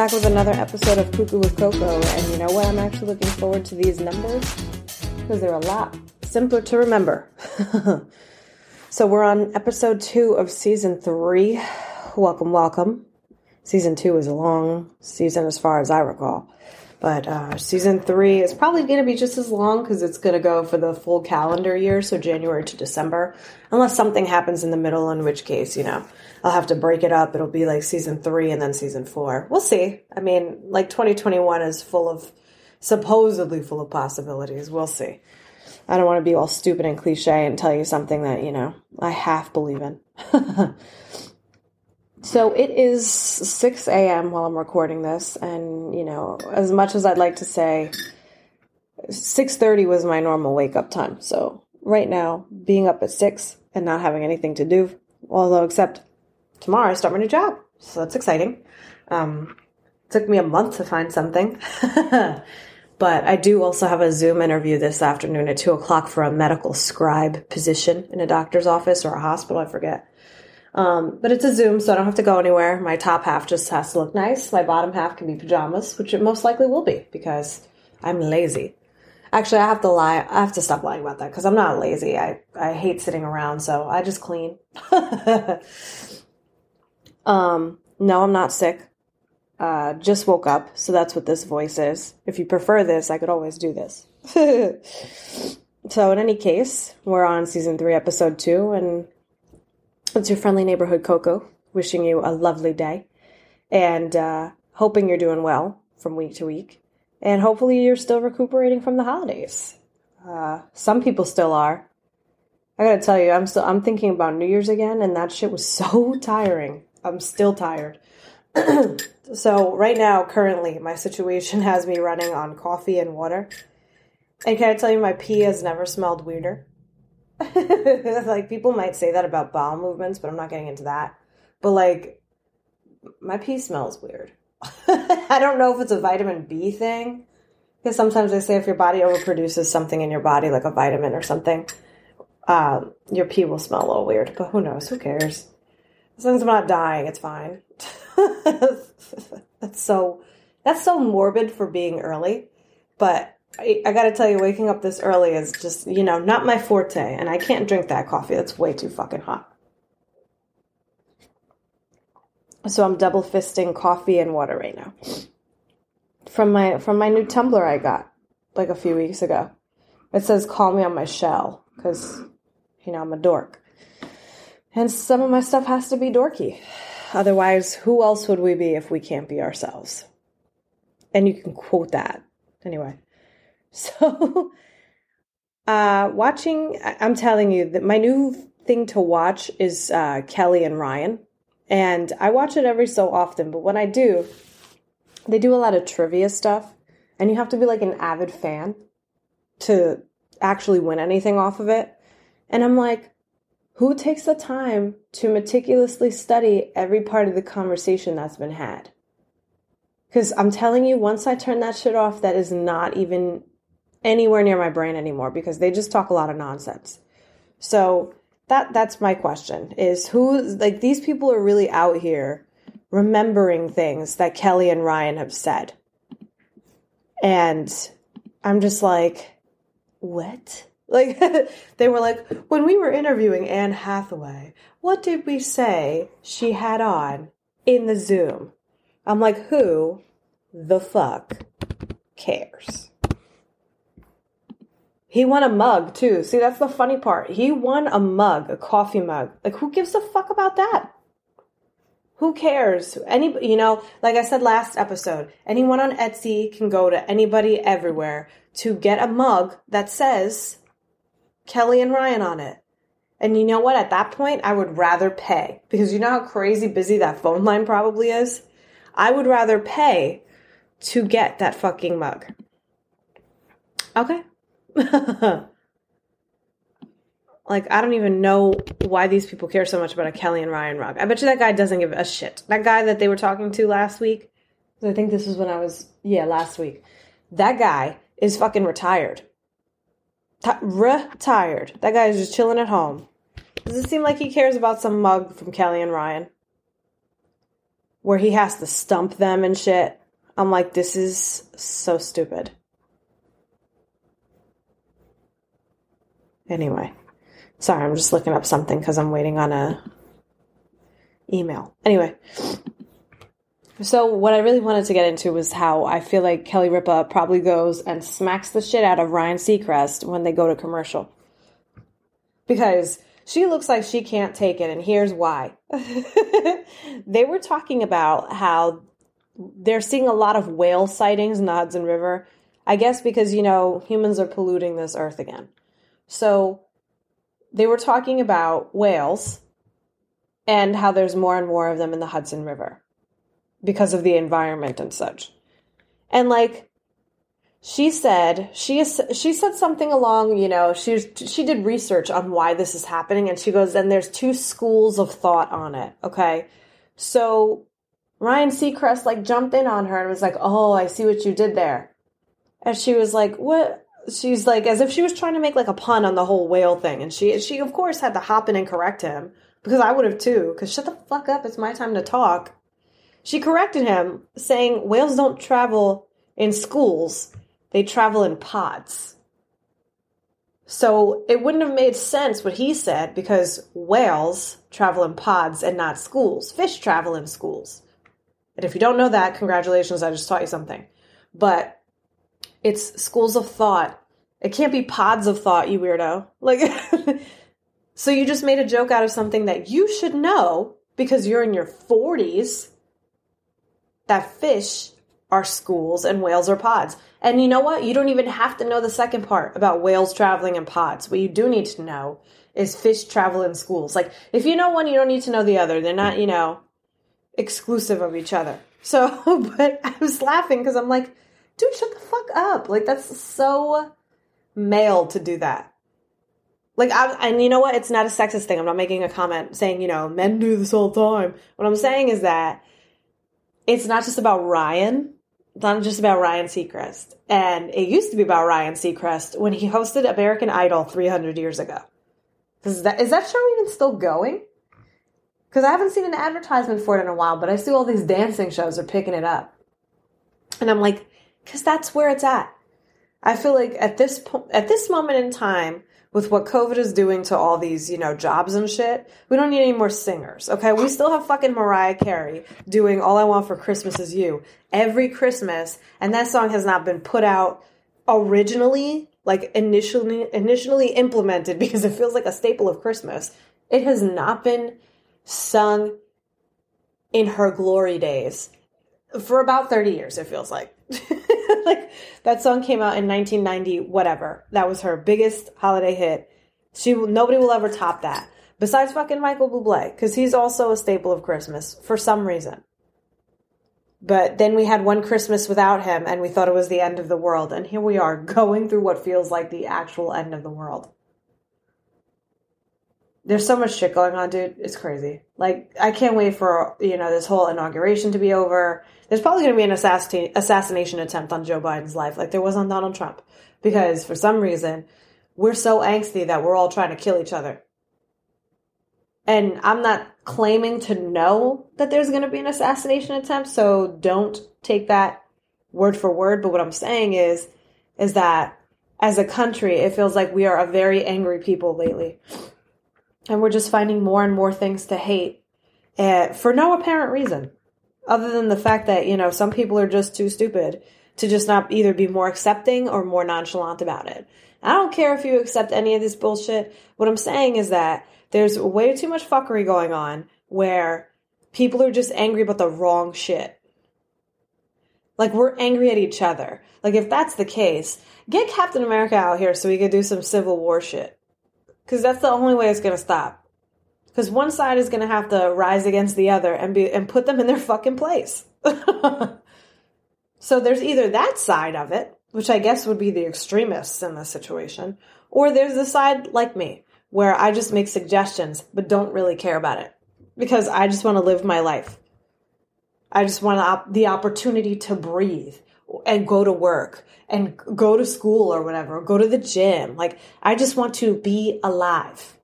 Back with another episode of Cuckoo with Coco, and you know what? I'm actually looking forward to these numbers because they're a lot simpler to remember. so, we're on episode two of season three. Welcome, welcome. Season two is a long season as far as I recall. But uh, season three is probably going to be just as long because it's going to go for the full calendar year, so January to December, unless something happens in the middle, in which case, you know, I'll have to break it up. It'll be like season three and then season four. We'll see. I mean, like 2021 is full of, supposedly full of possibilities. We'll see. I don't want to be all stupid and cliche and tell you something that, you know, I half believe in. So it is 6 a.m. while I'm recording this, and you know, as much as I'd like to say 6:30 was my normal wake up time. So right now, being up at 6 and not having anything to do, although except tomorrow I start my new job. So that's exciting. Um, took me a month to find something. but I do also have a Zoom interview this afternoon at 2 o'clock for a medical scribe position in a doctor's office or a hospital, I forget. Um, but it's a Zoom, so I don't have to go anywhere. My top half just has to look nice. My bottom half can be pajamas, which it most likely will be because I'm lazy. Actually, I have to lie. I have to stop lying about that because I'm not lazy. I, I hate sitting around, so I just clean. um, no, I'm not sick. Uh, just woke up, so that's what this voice is. If you prefer this, I could always do this. so, in any case, we're on season three, episode two, and it's your friendly neighborhood Coco, wishing you a lovely day and uh, hoping you're doing well from week to week. And hopefully you're still recuperating from the holidays. Uh, some people still are. I gotta tell you, I'm still I'm thinking about New Year's again, and that shit was so tiring. I'm still tired. so right now, currently, my situation has me running on coffee and water. And can I tell you, my pee has never smelled weirder. like people might say that about bowel movements, but I'm not getting into that. But like my pee smells weird. I don't know if it's a vitamin B thing. Because sometimes they say if your body overproduces something in your body, like a vitamin or something, um, your pee will smell a little weird. But who knows? Who cares? As long as I'm not dying, it's fine. that's so that's so morbid for being early. But I, I gotta tell you, waking up this early is just, you know, not my forte, and I can't drink that coffee. That's way too fucking hot. So I'm double fisting coffee and water right now. From my from my new tumbler I got like a few weeks ago. It says call me on my shell, because you know, I'm a dork. And some of my stuff has to be dorky. Otherwise, who else would we be if we can't be ourselves? And you can quote that. Anyway. So, uh, watching, I'm telling you that my new thing to watch is uh, Kelly and Ryan. And I watch it every so often, but when I do, they do a lot of trivia stuff. And you have to be like an avid fan to actually win anything off of it. And I'm like, who takes the time to meticulously study every part of the conversation that's been had? Because I'm telling you, once I turn that shit off, that is not even anywhere near my brain anymore because they just talk a lot of nonsense. So that that's my question is who like these people are really out here remembering things that Kelly and Ryan have said. And I'm just like, what? Like they were like, when we were interviewing Anne Hathaway, what did we say she had on in the Zoom? I'm like, who the fuck cares? He won a mug too. See, that's the funny part. He won a mug, a coffee mug. Like, who gives a fuck about that? Who cares? Any, you know, like I said last episode, anyone on Etsy can go to anybody everywhere to get a mug that says Kelly and Ryan on it. And you know what? At that point, I would rather pay because you know how crazy busy that phone line probably is? I would rather pay to get that fucking mug. Okay. like, I don't even know why these people care so much about a Kelly and Ryan rug. I bet you that guy doesn't give a shit. That guy that they were talking to last week, I think this was when I was, yeah, last week. That guy is fucking retired. T- retired. That guy is just chilling at home. Does it seem like he cares about some mug from Kelly and Ryan? Where he has to stump them and shit. I'm like, this is so stupid. Anyway, sorry, I'm just looking up something because I'm waiting on a email. Anyway, so what I really wanted to get into was how I feel like Kelly Ripa probably goes and smacks the shit out of Ryan Seacrest when they go to commercial because she looks like she can't take it, and here's why. they were talking about how they're seeing a lot of whale sightings in the Hudson River. I guess because, you know, humans are polluting this earth again. So they were talking about whales and how there's more and more of them in the Hudson River because of the environment and such. And like she said, she is, she said something along, you know, she she did research on why this is happening and she goes, and there's two schools of thought on it, okay? So Ryan Seacrest like jumped in on her and was like, "Oh, I see what you did there." And she was like, "What?" she's like as if she was trying to make like a pun on the whole whale thing and she she of course had to hop in and correct him because I would have too cuz shut the fuck up it's my time to talk she corrected him saying whales don't travel in schools. They travel in pods. So it wouldn't have made sense what he said because whales travel in pods and not schools. Fish travel in schools. And if you don't know that congratulations I just taught you something. But it's schools of thought. It can't be pods of thought, you weirdo. Like, so you just made a joke out of something that you should know because you're in your 40s that fish are schools and whales are pods. And you know what? You don't even have to know the second part about whales traveling in pods. What you do need to know is fish travel in schools. Like, if you know one, you don't need to know the other. They're not, you know, exclusive of each other. So, but I was laughing because I'm like, dude, shut the fuck up. Like, that's so male to do that. Like, I, and you know what? It's not a sexist thing. I'm not making a comment saying, you know, men do this all the time. What I'm saying is that it's not just about Ryan. It's not just about Ryan Seacrest. And it used to be about Ryan Seacrest when he hosted American Idol 300 years ago. Is that, is that show even still going? Because I haven't seen an advertisement for it in a while, but I see all these dancing shows are picking it up. And I'm like, because that's where it's at. I feel like at this po- at this moment in time, with what COVID is doing to all these, you know, jobs and shit, we don't need any more singers. Okay, we still have fucking Mariah Carey doing "All I Want for Christmas Is You" every Christmas, and that song has not been put out originally, like initially initially implemented because it feels like a staple of Christmas. It has not been sung in her glory days for about 30 years it feels like like that song came out in 1990 whatever that was her biggest holiday hit she nobody will ever top that besides fucking michael bublé because he's also a staple of christmas for some reason but then we had one christmas without him and we thought it was the end of the world and here we are going through what feels like the actual end of the world there's so much shit going on, dude. It's crazy. Like, I can't wait for, you know, this whole inauguration to be over. There's probably going to be an assassin- assassination attempt on Joe Biden's life, like there was on Donald Trump. Because for some reason, we're so angsty that we're all trying to kill each other. And I'm not claiming to know that there's going to be an assassination attempt, so don't take that word for word. But what I'm saying is, is that as a country, it feels like we are a very angry people lately and we're just finding more and more things to hate uh, for no apparent reason other than the fact that you know some people are just too stupid to just not either be more accepting or more nonchalant about it. I don't care if you accept any of this bullshit. What I'm saying is that there's way too much fuckery going on where people are just angry about the wrong shit. Like we're angry at each other. Like if that's the case, get Captain America out here so we could do some Civil War shit. Cause that's the only way it's gonna stop. Cause one side is gonna have to rise against the other and be and put them in their fucking place. so there's either that side of it, which I guess would be the extremists in this situation, or there's the side like me, where I just make suggestions but don't really care about it. Because I just want to live my life. I just want the opportunity to breathe and go to work and go to school or whatever, or go to the gym. Like, I just want to be alive.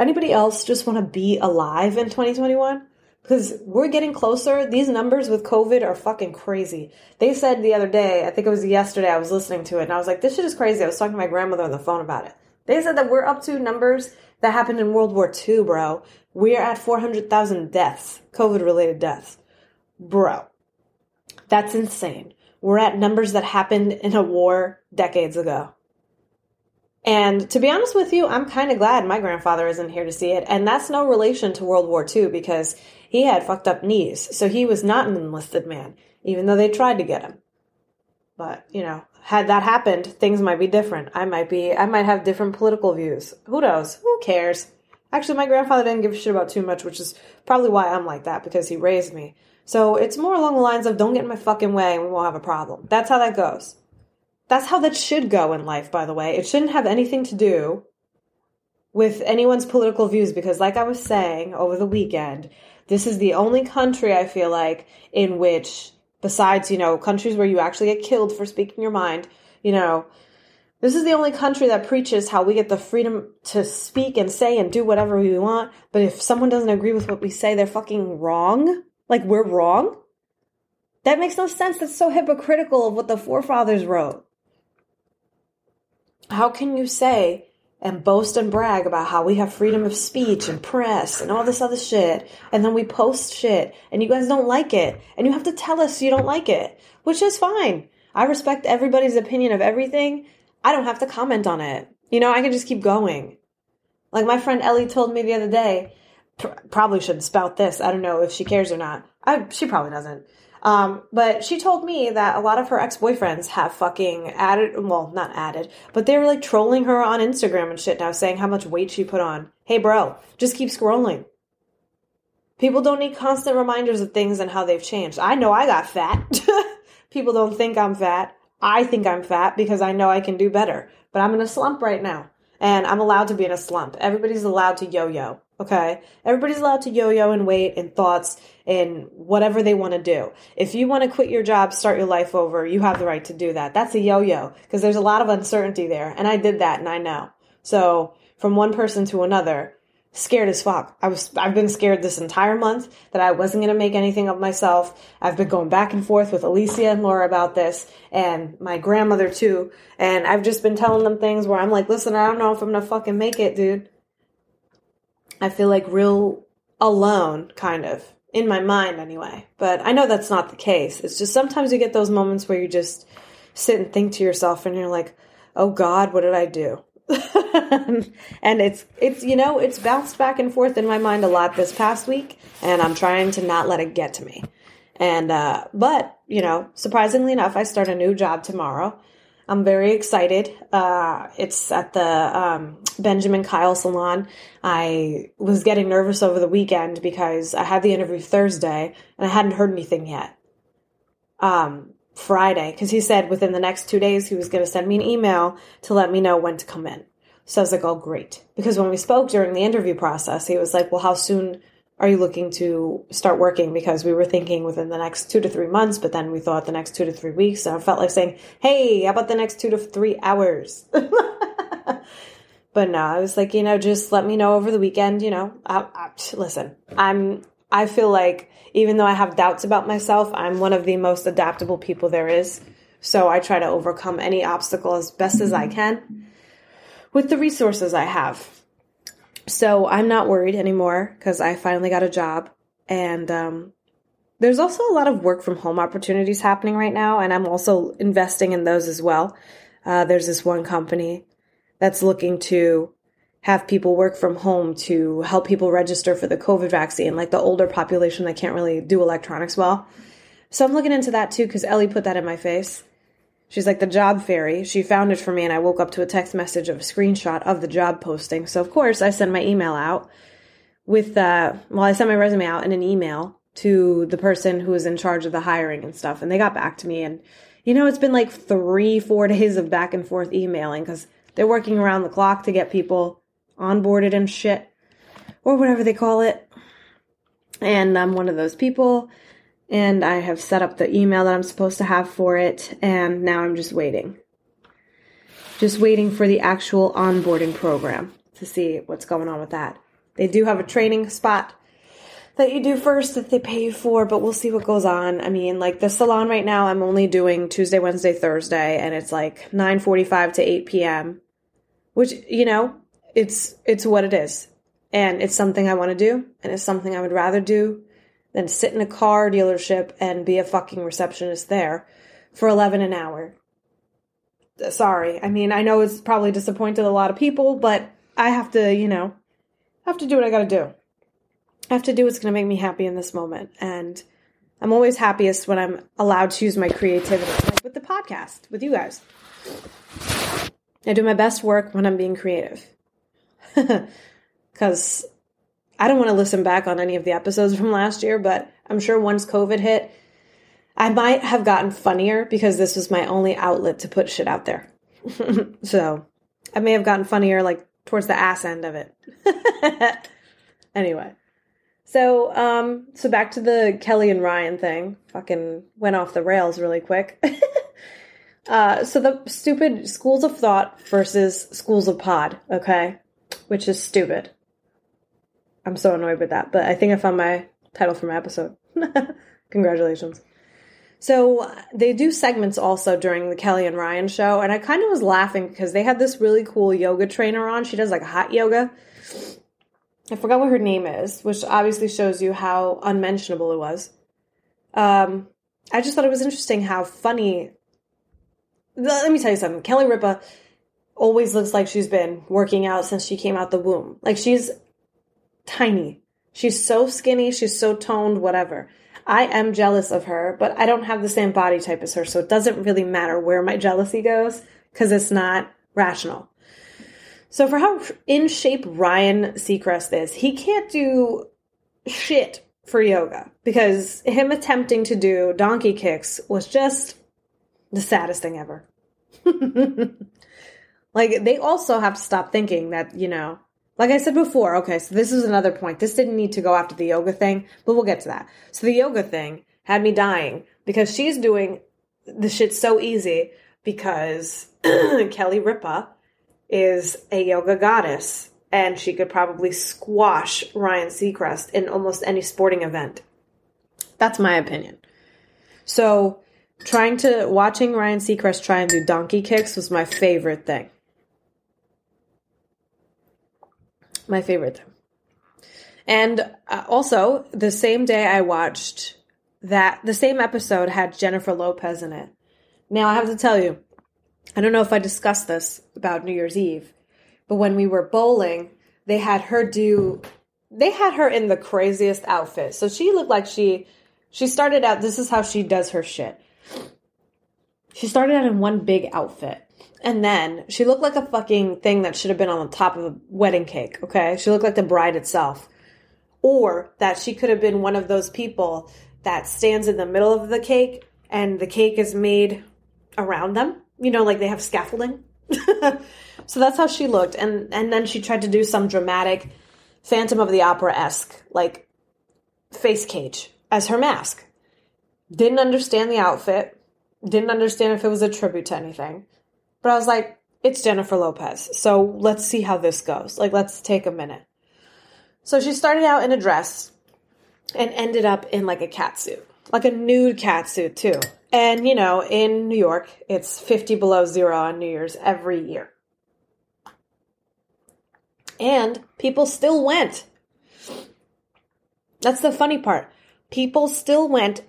Anybody else just want to be alive in 2021? Because we're getting closer. These numbers with COVID are fucking crazy. They said the other day, I think it was yesterday, I was listening to it, and I was like, this shit is crazy. I was talking to my grandmother on the phone about it. They said that we're up to numbers that happened in World War II, bro. We're at 400,000 deaths, COVID related deaths. Bro, that's insane. We're at numbers that happened in a war decades ago. And to be honest with you, I'm kind of glad my grandfather isn't here to see it. And that's no relation to World War II because he had fucked up knees. So he was not an enlisted man, even though they tried to get him. But, you know, had that happened, things might be different. I might be, I might have different political views. Who knows? Who cares? Actually, my grandfather didn't give a shit about too much, which is probably why I'm like that because he raised me. So it's more along the lines of don't get in my fucking way and we won't have a problem. That's how that goes. That's how that should go in life, by the way. It shouldn't have anything to do with anyone's political views because, like I was saying over the weekend, this is the only country I feel like in which, besides, you know, countries where you actually get killed for speaking your mind, you know, this is the only country that preaches how we get the freedom to speak and say and do whatever we want. But if someone doesn't agree with what we say, they're fucking wrong. Like we're wrong. That makes no sense. That's so hypocritical of what the forefathers wrote. How can you say and boast and brag about how we have freedom of speech and press and all this other shit, and then we post shit and you guys don't like it, and you have to tell us you don't like it, which is fine. I respect everybody's opinion of everything. I don't have to comment on it. You know, I can just keep going. Like my friend Ellie told me the other day, pr- probably shouldn't spout this. I don't know if she cares or not. I, she probably doesn't. Um, but she told me that a lot of her ex boyfriends have fucking added, well, not added, but they were like trolling her on Instagram and shit now, saying how much weight she put on. Hey, bro, just keep scrolling. People don't need constant reminders of things and how they've changed. I know I got fat. People don't think I'm fat. I think I'm fat because I know I can do better. But I'm in a slump right now. And I'm allowed to be in a slump. Everybody's allowed to yo yo. Okay. Everybody's allowed to yo yo and wait and thoughts and whatever they want to do. If you want to quit your job, start your life over, you have the right to do that. That's a yo yo because there's a lot of uncertainty there. And I did that and I know. So from one person to another, scared as fuck. I was, I've been scared this entire month that I wasn't going to make anything of myself. I've been going back and forth with Alicia and Laura about this and my grandmother too. And I've just been telling them things where I'm like, listen, I don't know if I'm going to fucking make it, dude. I feel like real alone, kind of, in my mind anyway. But I know that's not the case. It's just sometimes you get those moments where you just sit and think to yourself and you're like, oh God, what did I do? and it's it's you know it's bounced back and forth in my mind a lot this past week and i'm trying to not let it get to me and uh but you know surprisingly enough i start a new job tomorrow I'm very excited. Uh, it's at the um, Benjamin Kyle Salon. I was getting nervous over the weekend because I had the interview Thursday and I hadn't heard anything yet. Um, Friday, because he said within the next two days he was going to send me an email to let me know when to come in. So I was like, oh, great. Because when we spoke during the interview process, he was like, well, how soon are you looking to start working? Because we were thinking within the next two to three months, but then we thought the next two to three weeks. And I felt like saying, hey, how about the next two to three hours? but no, I was like, you know, just let me know over the weekend. You know, I, I, listen, I'm, I feel like even though I have doubts about myself, I'm one of the most adaptable people there is. So I try to overcome any obstacle as best as I can with the resources I have. So I'm not worried anymore because I finally got a job and um, there's also a lot of work from home opportunities happening right now, and I'm also investing in those as well. Uh, there's this one company that's looking to have people work from home to help people register for the COVID vaccine, like the older population that can't really do electronics well. So I'm looking into that too because Ellie put that in my face. She's like the job fairy. She found it for me, and I woke up to a text message of a screenshot of the job posting. So of course, I sent my email out with uh, well, I sent my resume out in an email to the person who was in charge of the hiring and stuff, and they got back to me. And you know, it's been like three, four days of back and forth emailing because they're working around the clock to get people onboarded and shit, or whatever they call it. And I'm one of those people and I have set up the email that I'm supposed to have for it, and now I'm just waiting. Just waiting for the actual onboarding program to see what's going on with that. They do have a training spot that you do first that they pay you for, but we'll see what goes on. I mean, like the salon right now, I'm only doing Tuesday, Wednesday, Thursday, and it's like 9:45 to 8 p.m. Which, you know, it's it's what it is. And it's something I want to do, and it's something I would rather do than sit in a car dealership and be a fucking receptionist there for 11 an hour. Uh, sorry. I mean, I know it's probably disappointed a lot of people, but I have to, you know, have to do what I got to do. I have to do what's going to make me happy in this moment. And I'm always happiest when I'm allowed to use my creativity, like with the podcast, with you guys. I do my best work when I'm being creative. Because I don't want to listen back on any of the episodes from last year, but I'm sure once COVID hit, I might have gotten funnier because this was my only outlet to put shit out there. so I may have gotten funnier like towards the ass end of it. anyway. So um so back to the Kelly and Ryan thing. Fucking went off the rails really quick. uh so the stupid schools of thought versus schools of pod, okay? Which is stupid. I'm so annoyed with that, but I think I found my title for my episode. Congratulations. So they do segments also during the Kelly and Ryan show, and I kind of was laughing because they had this really cool yoga trainer on. She does like hot yoga. I forgot what her name is, which obviously shows you how unmentionable it was. Um, I just thought it was interesting how funny. Let me tell you something. Kelly Ripa always looks like she's been working out since she came out the womb. Like she's tiny. She's so skinny, she's so toned, whatever. I am jealous of her, but I don't have the same body type as her, so it doesn't really matter where my jealousy goes because it's not rational. So, for how in shape Ryan Seacrest is, he can't do shit for yoga because him attempting to do donkey kicks was just the saddest thing ever. like, they also have to stop thinking that, you know, like I said before, okay, so this is another point. This didn't need to go after the yoga thing, but we'll get to that. So the yoga thing had me dying because she's doing the shit so easy because Kelly Ripa is a yoga goddess and she could probably squash Ryan Seacrest in almost any sporting event. That's my opinion. So trying to watching Ryan Seacrest try and do donkey kicks was my favorite thing. My favorite thing. And uh, also, the same day I watched that, the same episode had Jennifer Lopez in it. Now, I have to tell you, I don't know if I discussed this about New Year's Eve, but when we were bowling, they had her do, they had her in the craziest outfit. So she looked like she, she started out, this is how she does her shit. She started out in one big outfit. And then she looked like a fucking thing that should have been on the top of a wedding cake, okay? She looked like the bride itself. Or that she could have been one of those people that stands in the middle of the cake and the cake is made around them. You know, like they have scaffolding. so that's how she looked. And and then she tried to do some dramatic Phantom of the Opera esque, like face cage as her mask. Didn't understand the outfit. Didn't understand if it was a tribute to anything. But I was like, it's Jennifer Lopez. So let's see how this goes. Like, let's take a minute. So she started out in a dress and ended up in like a cat suit, like a nude cat suit too. And you know, in New York, it's 50 below zero on New Year's every year. And people still went. That's the funny part. people still went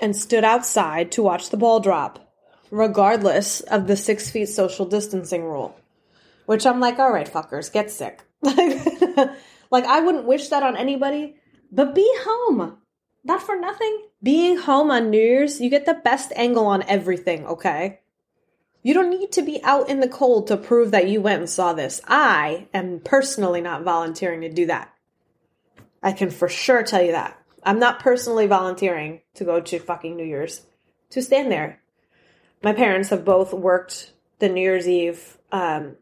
and stood outside to watch the ball drop, regardless of the six feet social distancing rule. Which I'm like, all right, fuckers, get sick. like, I wouldn't wish that on anybody, but be home. Not for nothing. Being home on New Year's, you get the best angle on everything, okay? You don't need to be out in the cold to prove that you went and saw this. I am personally not volunteering to do that. I can for sure tell you that. I'm not personally volunteering to go to fucking New Year's to stand there. My parents have both worked the New Year's Eve um,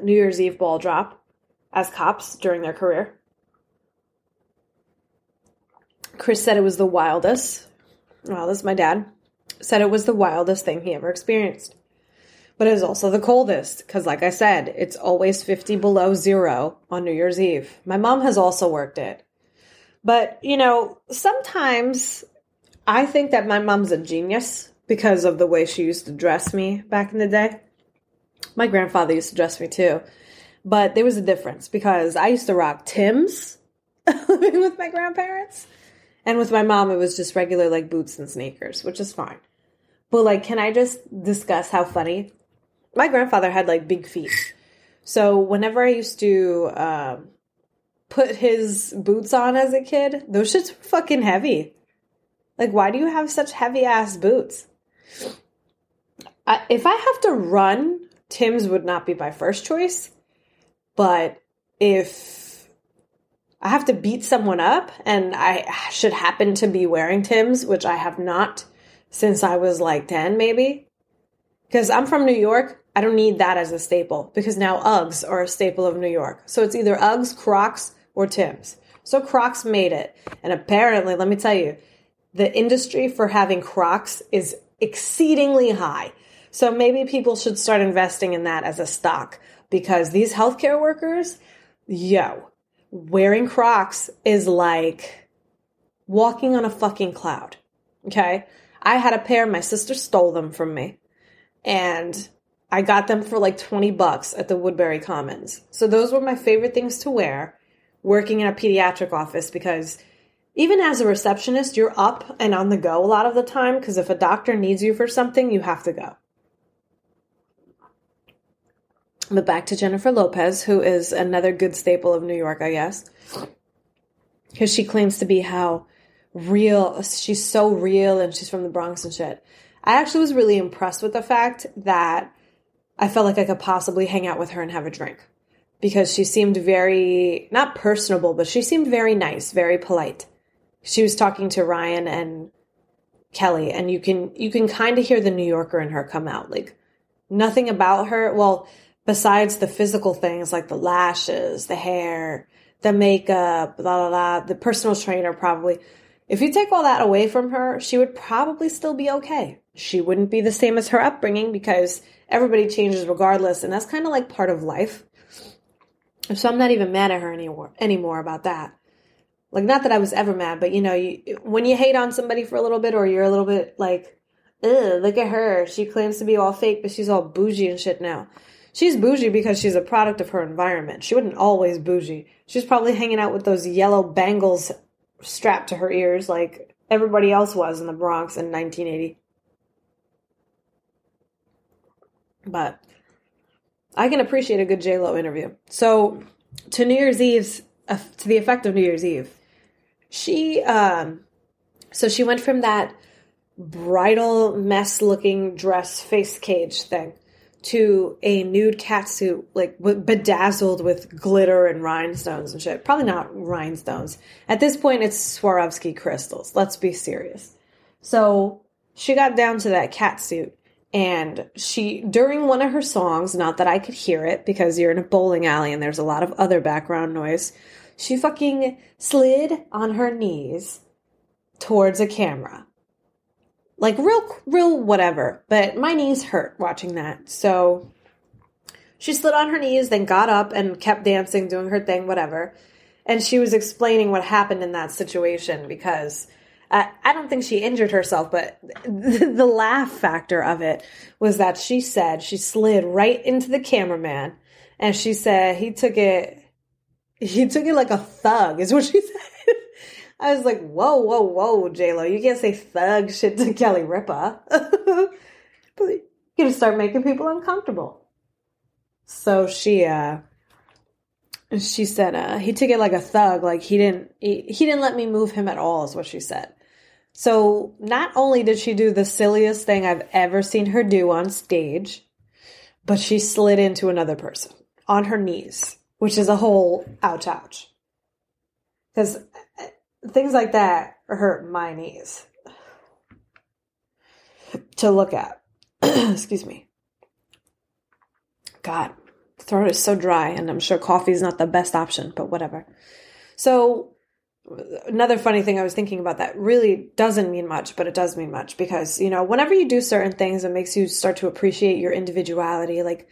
New Year's Eve ball drop as cops during their career. Chris said it was the wildest. Well, this is my dad. Said it was the wildest thing he ever experienced. But it was also the coldest because, like I said, it's always 50 below zero on New Year's Eve. My mom has also worked it. But, you know, sometimes I think that my mom's a genius because of the way she used to dress me back in the day. My grandfather used to dress me too. But there was a difference because I used to rock Tim's living with my grandparents. And with my mom, it was just regular like boots and sneakers, which is fine. But like, can I just discuss how funny? My grandfather had like big feet. So whenever I used to um, put his boots on as a kid, those shits were fucking heavy. Like, why do you have such heavy ass boots? If I have to run, Tim's would not be my first choice. But if I have to beat someone up and I should happen to be wearing Tim's, which I have not since I was like 10, maybe, because I'm from New York, I don't need that as a staple because now Uggs are a staple of New York. So it's either Uggs, Crocs, or Tim's. So Crocs made it. And apparently, let me tell you, the industry for having Crocs is exceedingly high. So maybe people should start investing in that as a stock because these healthcare workers, yo, wearing Crocs is like walking on a fucking cloud. Okay. I had a pair, my sister stole them from me. And I got them for like 20 bucks at the Woodbury Commons. So those were my favorite things to wear working in a pediatric office because even as a receptionist, you're up and on the go a lot of the time because if a doctor needs you for something, you have to go. But back to Jennifer Lopez, who is another good staple of New York, I guess. Because she claims to be how real, she's so real and she's from the Bronx and shit. I actually was really impressed with the fact that I felt like I could possibly hang out with her and have a drink because she seemed very not personable, but she seemed very nice, very polite. She was talking to Ryan and Kelly, and you can you can kind of hear the New Yorker in her come out. Like nothing about her. Well, besides the physical things like the lashes, the hair, the makeup, blah blah blah. The personal trainer probably. If you take all that away from her, she would probably still be okay. She wouldn't be the same as her upbringing because everybody changes regardless, and that's kind of like part of life. So I'm not even mad at her anymore anymore about that. Like not that I was ever mad, but you know, you, when you hate on somebody for a little bit or you're a little bit like, look at her. She claims to be all fake, but she's all bougie and shit now. She's bougie because she's a product of her environment. She wasn't always bougie. She's probably hanging out with those yellow bangles strapped to her ears like everybody else was in the Bronx in 1980. But I can appreciate a good J Lo interview. So to New Year's Eve's uh, to the effect of New Year's Eve, she um, so she went from that bridal mess looking dress face cage thing to a nude cat suit like bedazzled with glitter and rhinestones and shit. Probably not rhinestones. At this point, it's Swarovski crystals. Let's be serious. So she got down to that cat suit and she, during one of her songs, not that I could hear it because you're in a bowling alley and there's a lot of other background noise, she fucking slid on her knees towards a camera. Like real, real whatever. But my knees hurt watching that. So she slid on her knees, then got up and kept dancing, doing her thing, whatever. And she was explaining what happened in that situation because I don't think she injured herself, but the laugh factor of it was that she said she slid right into the cameraman and she said he took it, he took it like a thug, is what she said. I was like, whoa, whoa, whoa, Lo, you can't say thug shit to Kelly Ripa. but you're gonna start making people uncomfortable. So she uh she said uh he took it like a thug, like he didn't he, he didn't let me move him at all, is what she said. So not only did she do the silliest thing I've ever seen her do on stage, but she slid into another person on her knees, which is a whole ouch ouch. Because uh, things like that hurt my knees to look at. Excuse me. God, throat is so dry, and I'm sure coffee is not the best option, but whatever. So, another funny thing I was thinking about that really doesn't mean much, but it does mean much because, you know, whenever you do certain things, it makes you start to appreciate your individuality. Like,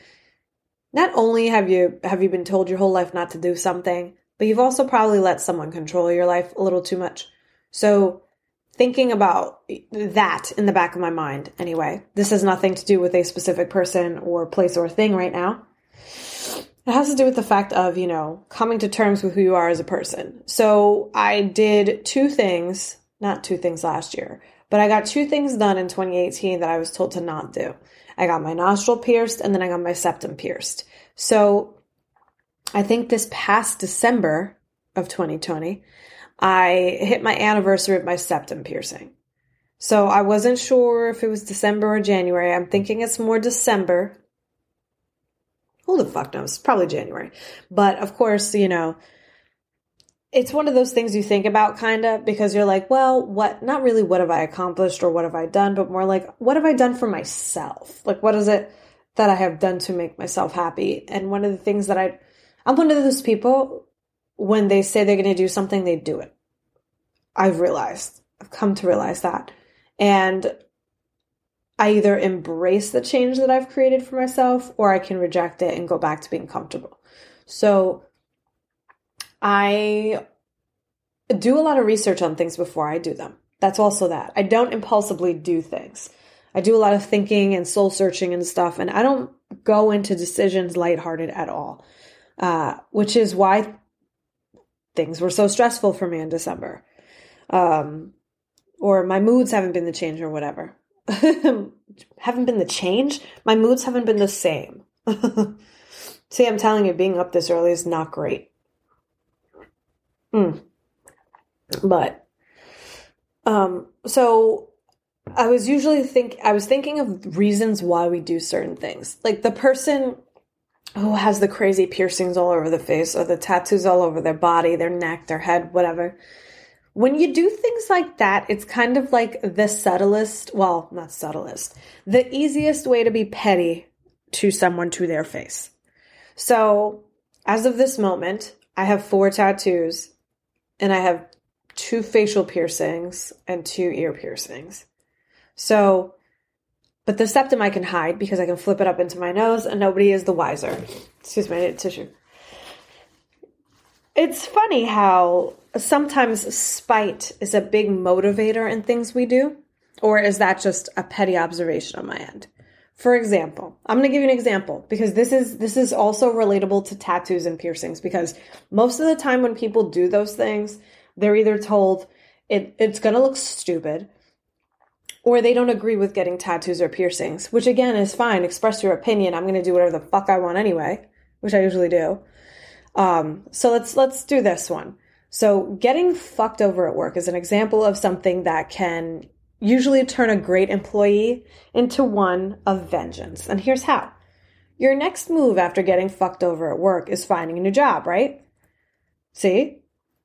not only have you have you been told your whole life not to do something, but you've also probably let someone control your life a little too much. So, thinking about that in the back of my mind anyway. This has nothing to do with a specific person or place or thing right now. It has to do with the fact of, you know, coming to terms with who you are as a person. So I did two things, not two things last year, but I got two things done in 2018 that I was told to not do. I got my nostril pierced and then I got my septum pierced. So I think this past December of 2020, I hit my anniversary of my septum piercing. So I wasn't sure if it was December or January. I'm thinking it's more December. Who the fuck knows? Probably January. But of course, you know, it's one of those things you think about kind of because you're like, well, what, not really what have I accomplished or what have I done, but more like, what have I done for myself? Like, what is it that I have done to make myself happy? And one of the things that I, I'm one of those people when they say they're going to do something, they do it. I've realized, I've come to realize that. And I either embrace the change that I've created for myself or I can reject it and go back to being comfortable. So I do a lot of research on things before I do them. That's also that. I don't impulsively do things. I do a lot of thinking and soul searching and stuff, and I don't go into decisions lighthearted at all, uh, which is why things were so stressful for me in December. Um, or my moods haven't been the change or whatever. haven't been the change? My moods haven't been the same. See, I'm telling you, being up this early is not great. Mm. But, um, so I was usually think I was thinking of reasons why we do certain things. Like the person who has the crazy piercings all over the face or the tattoos all over their body, their neck, their head, whatever. When you do things like that, it's kind of like the subtlest, well, not subtlest, the easiest way to be petty to someone to their face. So, as of this moment, I have four tattoos and I have two facial piercings and two ear piercings. So, but the septum I can hide because I can flip it up into my nose and nobody is the wiser. Excuse me, I need tissue. It's funny how sometimes spite is a big motivator in things we do, or is that just a petty observation on my end? For example, I'm going to give you an example because this is this is also relatable to tattoos and piercings because most of the time when people do those things, they're either told it, it's going to look stupid or they don't agree with getting tattoos or piercings, which again is fine. Express your opinion. I'm going to do whatever the fuck I want anyway, which I usually do. Um, so let's let's do this one. So getting fucked over at work is an example of something that can usually turn a great employee into one of vengeance. And here's how. Your next move after getting fucked over at work is finding a new job, right? See?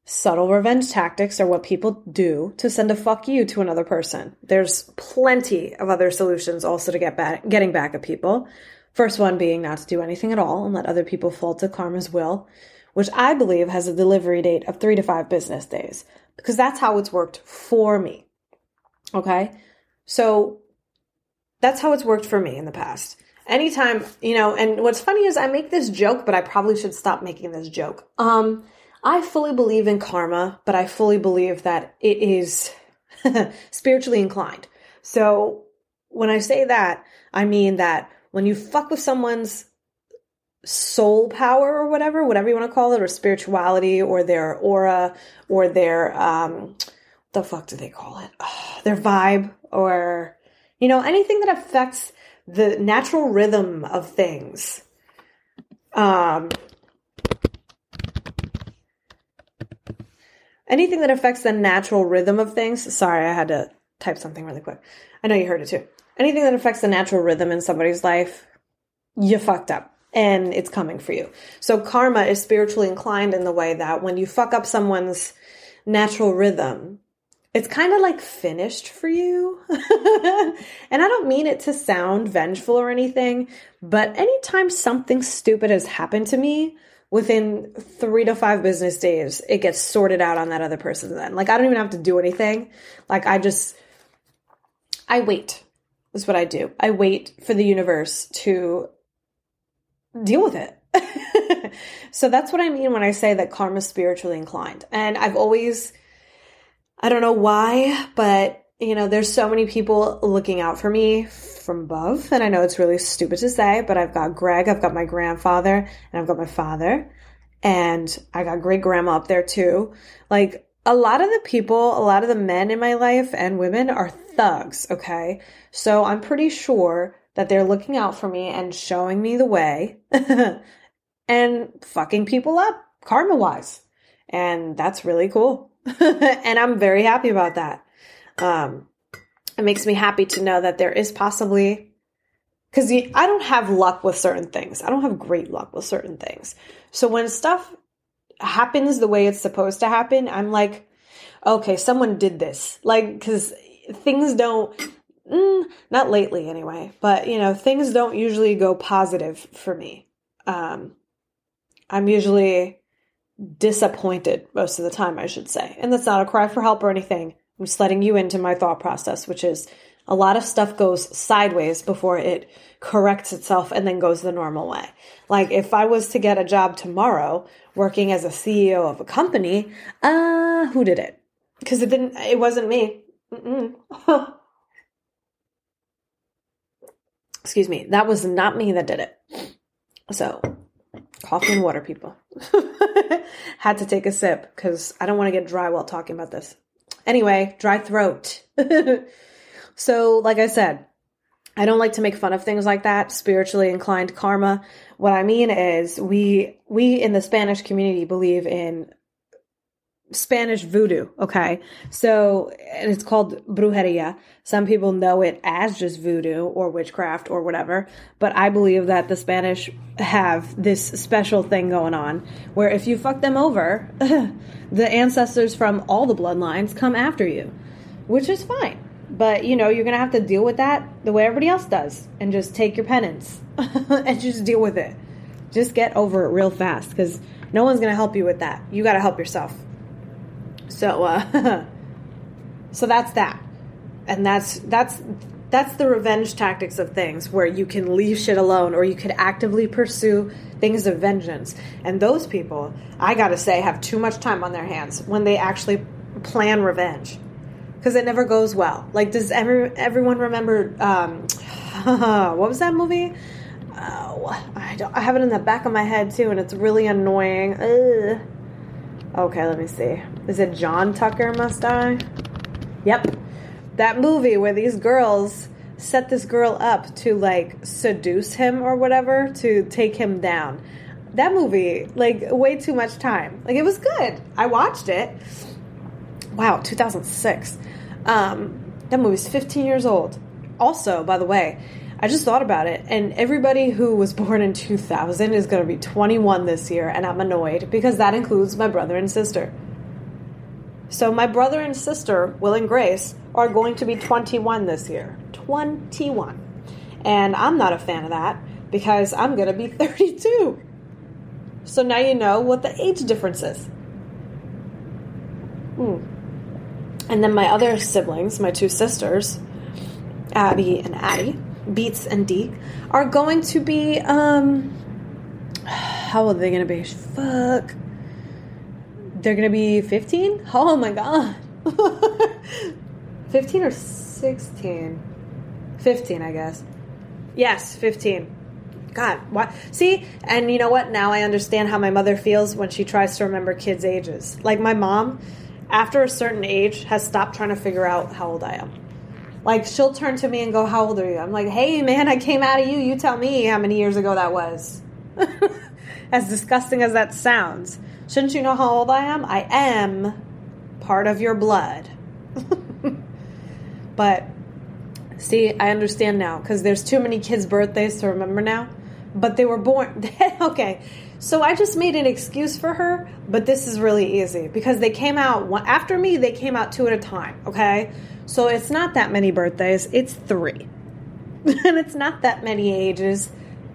Subtle revenge tactics are what people do to send a fuck you to another person. There's plenty of other solutions also to get back, getting back at people. First one being not to do anything at all and let other people fall to karma's will, which I believe has a delivery date of three to five business days, because that's how it's worked for me. Okay? So that's how it's worked for me in the past. Anytime, you know, and what's funny is I make this joke, but I probably should stop making this joke. Um, I fully believe in karma, but I fully believe that it is spiritually inclined. So when I say that, I mean that when you fuck with someone's soul power or whatever, whatever you want to call it, or spirituality, or their aura, or their um, the fuck do they call it? their vibe, or you know anything that affects the natural rhythm of things. Um, anything that affects the natural rhythm of things. Sorry, I had to type something really quick. I know you heard it too. Anything that affects the natural rhythm in somebody's life, you fucked up and it's coming for you. So karma is spiritually inclined in the way that when you fuck up someone's natural rhythm, it's kind of like finished for you. and I don't mean it to sound vengeful or anything, but anytime something stupid has happened to me, within three to five business days, it gets sorted out on that other person then. Like I don't even have to do anything. Like I just I wait. Is what I do. I wait for the universe to deal with it. so that's what I mean when I say that karma's spiritually inclined. And I've always I don't know why, but you know, there's so many people looking out for me from above. And I know it's really stupid to say, but I've got Greg, I've got my grandfather, and I've got my father. And I got great grandma up there too. Like a lot of the people, a lot of the men in my life and women are thugs, okay? So I'm pretty sure that they're looking out for me and showing me the way and fucking people up karma wise. And that's really cool. and I'm very happy about that. Um, it makes me happy to know that there is possibly because I don't have luck with certain things. I don't have great luck with certain things. So when stuff happens the way it's supposed to happen, I'm like, okay, someone did this. Like, because things don't, mm, not lately anyway, but you know, things don't usually go positive for me. Um, I'm usually disappointed most of the time, I should say. And that's not a cry for help or anything. I'm just letting you into my thought process, which is a lot of stuff goes sideways before it corrects itself and then goes the normal way. Like if I was to get a job tomorrow working as a CEO of a company, uh, who did it? Because it didn't, it wasn't me. Excuse me. That was not me that did it. So, coffee and water, people. Had to take a sip because I don't want to get dry while talking about this. Anyway, dry throat. so, like I said, I don't like to make fun of things like that, spiritually inclined karma. What I mean is we we in the Spanish community believe in Spanish voodoo, okay? So, and it's called brujeria. Some people know it as just voodoo or witchcraft or whatever, but I believe that the Spanish have this special thing going on where if you fuck them over, the ancestors from all the bloodlines come after you, which is fine. But, you know, you're going to have to deal with that the way everybody else does and just take your penance and just deal with it. Just get over it real fast because no one's going to help you with that. You got to help yourself. So, uh, so that's that, and that's that's that's the revenge tactics of things where you can leave shit alone or you could actively pursue things of vengeance. And those people, I gotta say, have too much time on their hands when they actually plan revenge because it never goes well. Like, does every, everyone remember um, what was that movie? Oh, I, I have it in the back of my head too, and it's really annoying. Ugh. Okay, let me see. Is it John Tucker Must Die? Yep. That movie where these girls set this girl up to like seduce him or whatever to take him down. That movie, like, way too much time. Like, it was good. I watched it. Wow, 2006. Um, that movie's 15 years old. Also, by the way, I just thought about it, and everybody who was born in 2000 is going to be 21 this year, and I'm annoyed because that includes my brother and sister. So, my brother and sister, Will and Grace, are going to be 21 this year. 21. And I'm not a fan of that because I'm going to be 32. So, now you know what the age difference is. Hmm. And then my other siblings, my two sisters, Abby and Addie, Beats and Deke, are going to be, um, how old are they going to be? Fuck. They're going to be 15? Oh my god. 15 or 16? 15, I guess. Yes, 15. God, what? See, and you know what? Now I understand how my mother feels when she tries to remember kids' ages. Like my mom, after a certain age, has stopped trying to figure out how old I am. Like she'll turn to me and go, "How old are you?" I'm like, "Hey, man, I came out of you. You tell me how many years ago that was." as disgusting as that sounds, shouldn't you know how old I am? I am part of your blood. but see, I understand now because there's too many kids' birthdays to remember now. But they were born. okay, so I just made an excuse for her, but this is really easy because they came out after me. They came out two at a time. Okay, so it's not that many birthdays. It's three, and it's not that many ages.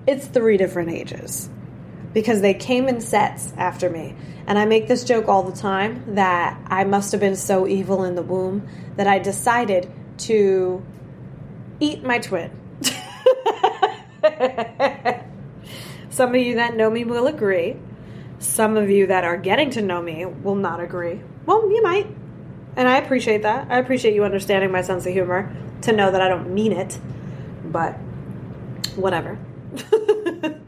It's three different ages because they came in sets after me. And I make this joke all the time that I must have been so evil in the womb that I decided to eat my twin. Some of you that know me will agree. Some of you that are getting to know me will not agree. Well, you might. And I appreciate that. I appreciate you understanding my sense of humor to know that I don't mean it. But whatever.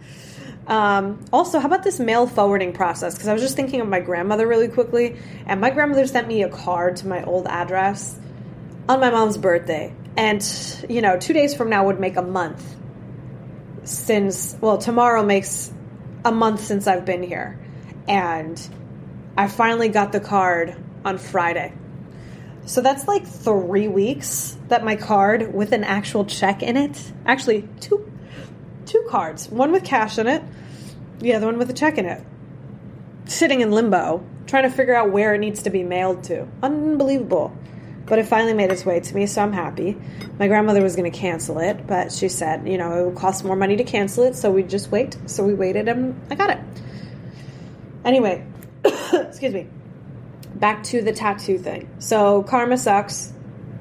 Um, also, how about this mail forwarding process? Because I was just thinking of my grandmother really quickly, and my grandmother sent me a card to my old address on my mom's birthday. And, you know, two days from now would make a month since, well, tomorrow makes a month since I've been here. And I finally got the card on Friday. So that's like three weeks that my card with an actual check in it, actually, two two cards, one with cash in it, the other one with a check in it. Sitting in limbo, trying to figure out where it needs to be mailed to. Unbelievable. But it finally made its way to me, so I'm happy. My grandmother was going to cancel it, but she said, you know, it would cost more money to cancel it, so we just wait. So we waited and I got it. Anyway, excuse me. Back to the tattoo thing. So, karma sucks.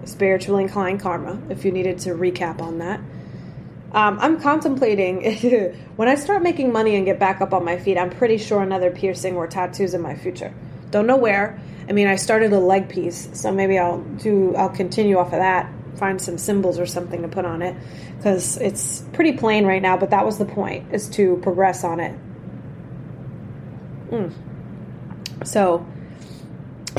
Spiritually inclined karma, if you needed to recap on that. Um, I'm contemplating when I start making money and get back up on my feet. I'm pretty sure another piercing or tattoos in my future. Don't know where. I mean, I started a leg piece, so maybe I'll do. I'll continue off of that. Find some symbols or something to put on it because it's pretty plain right now. But that was the point: is to progress on it. Mm. So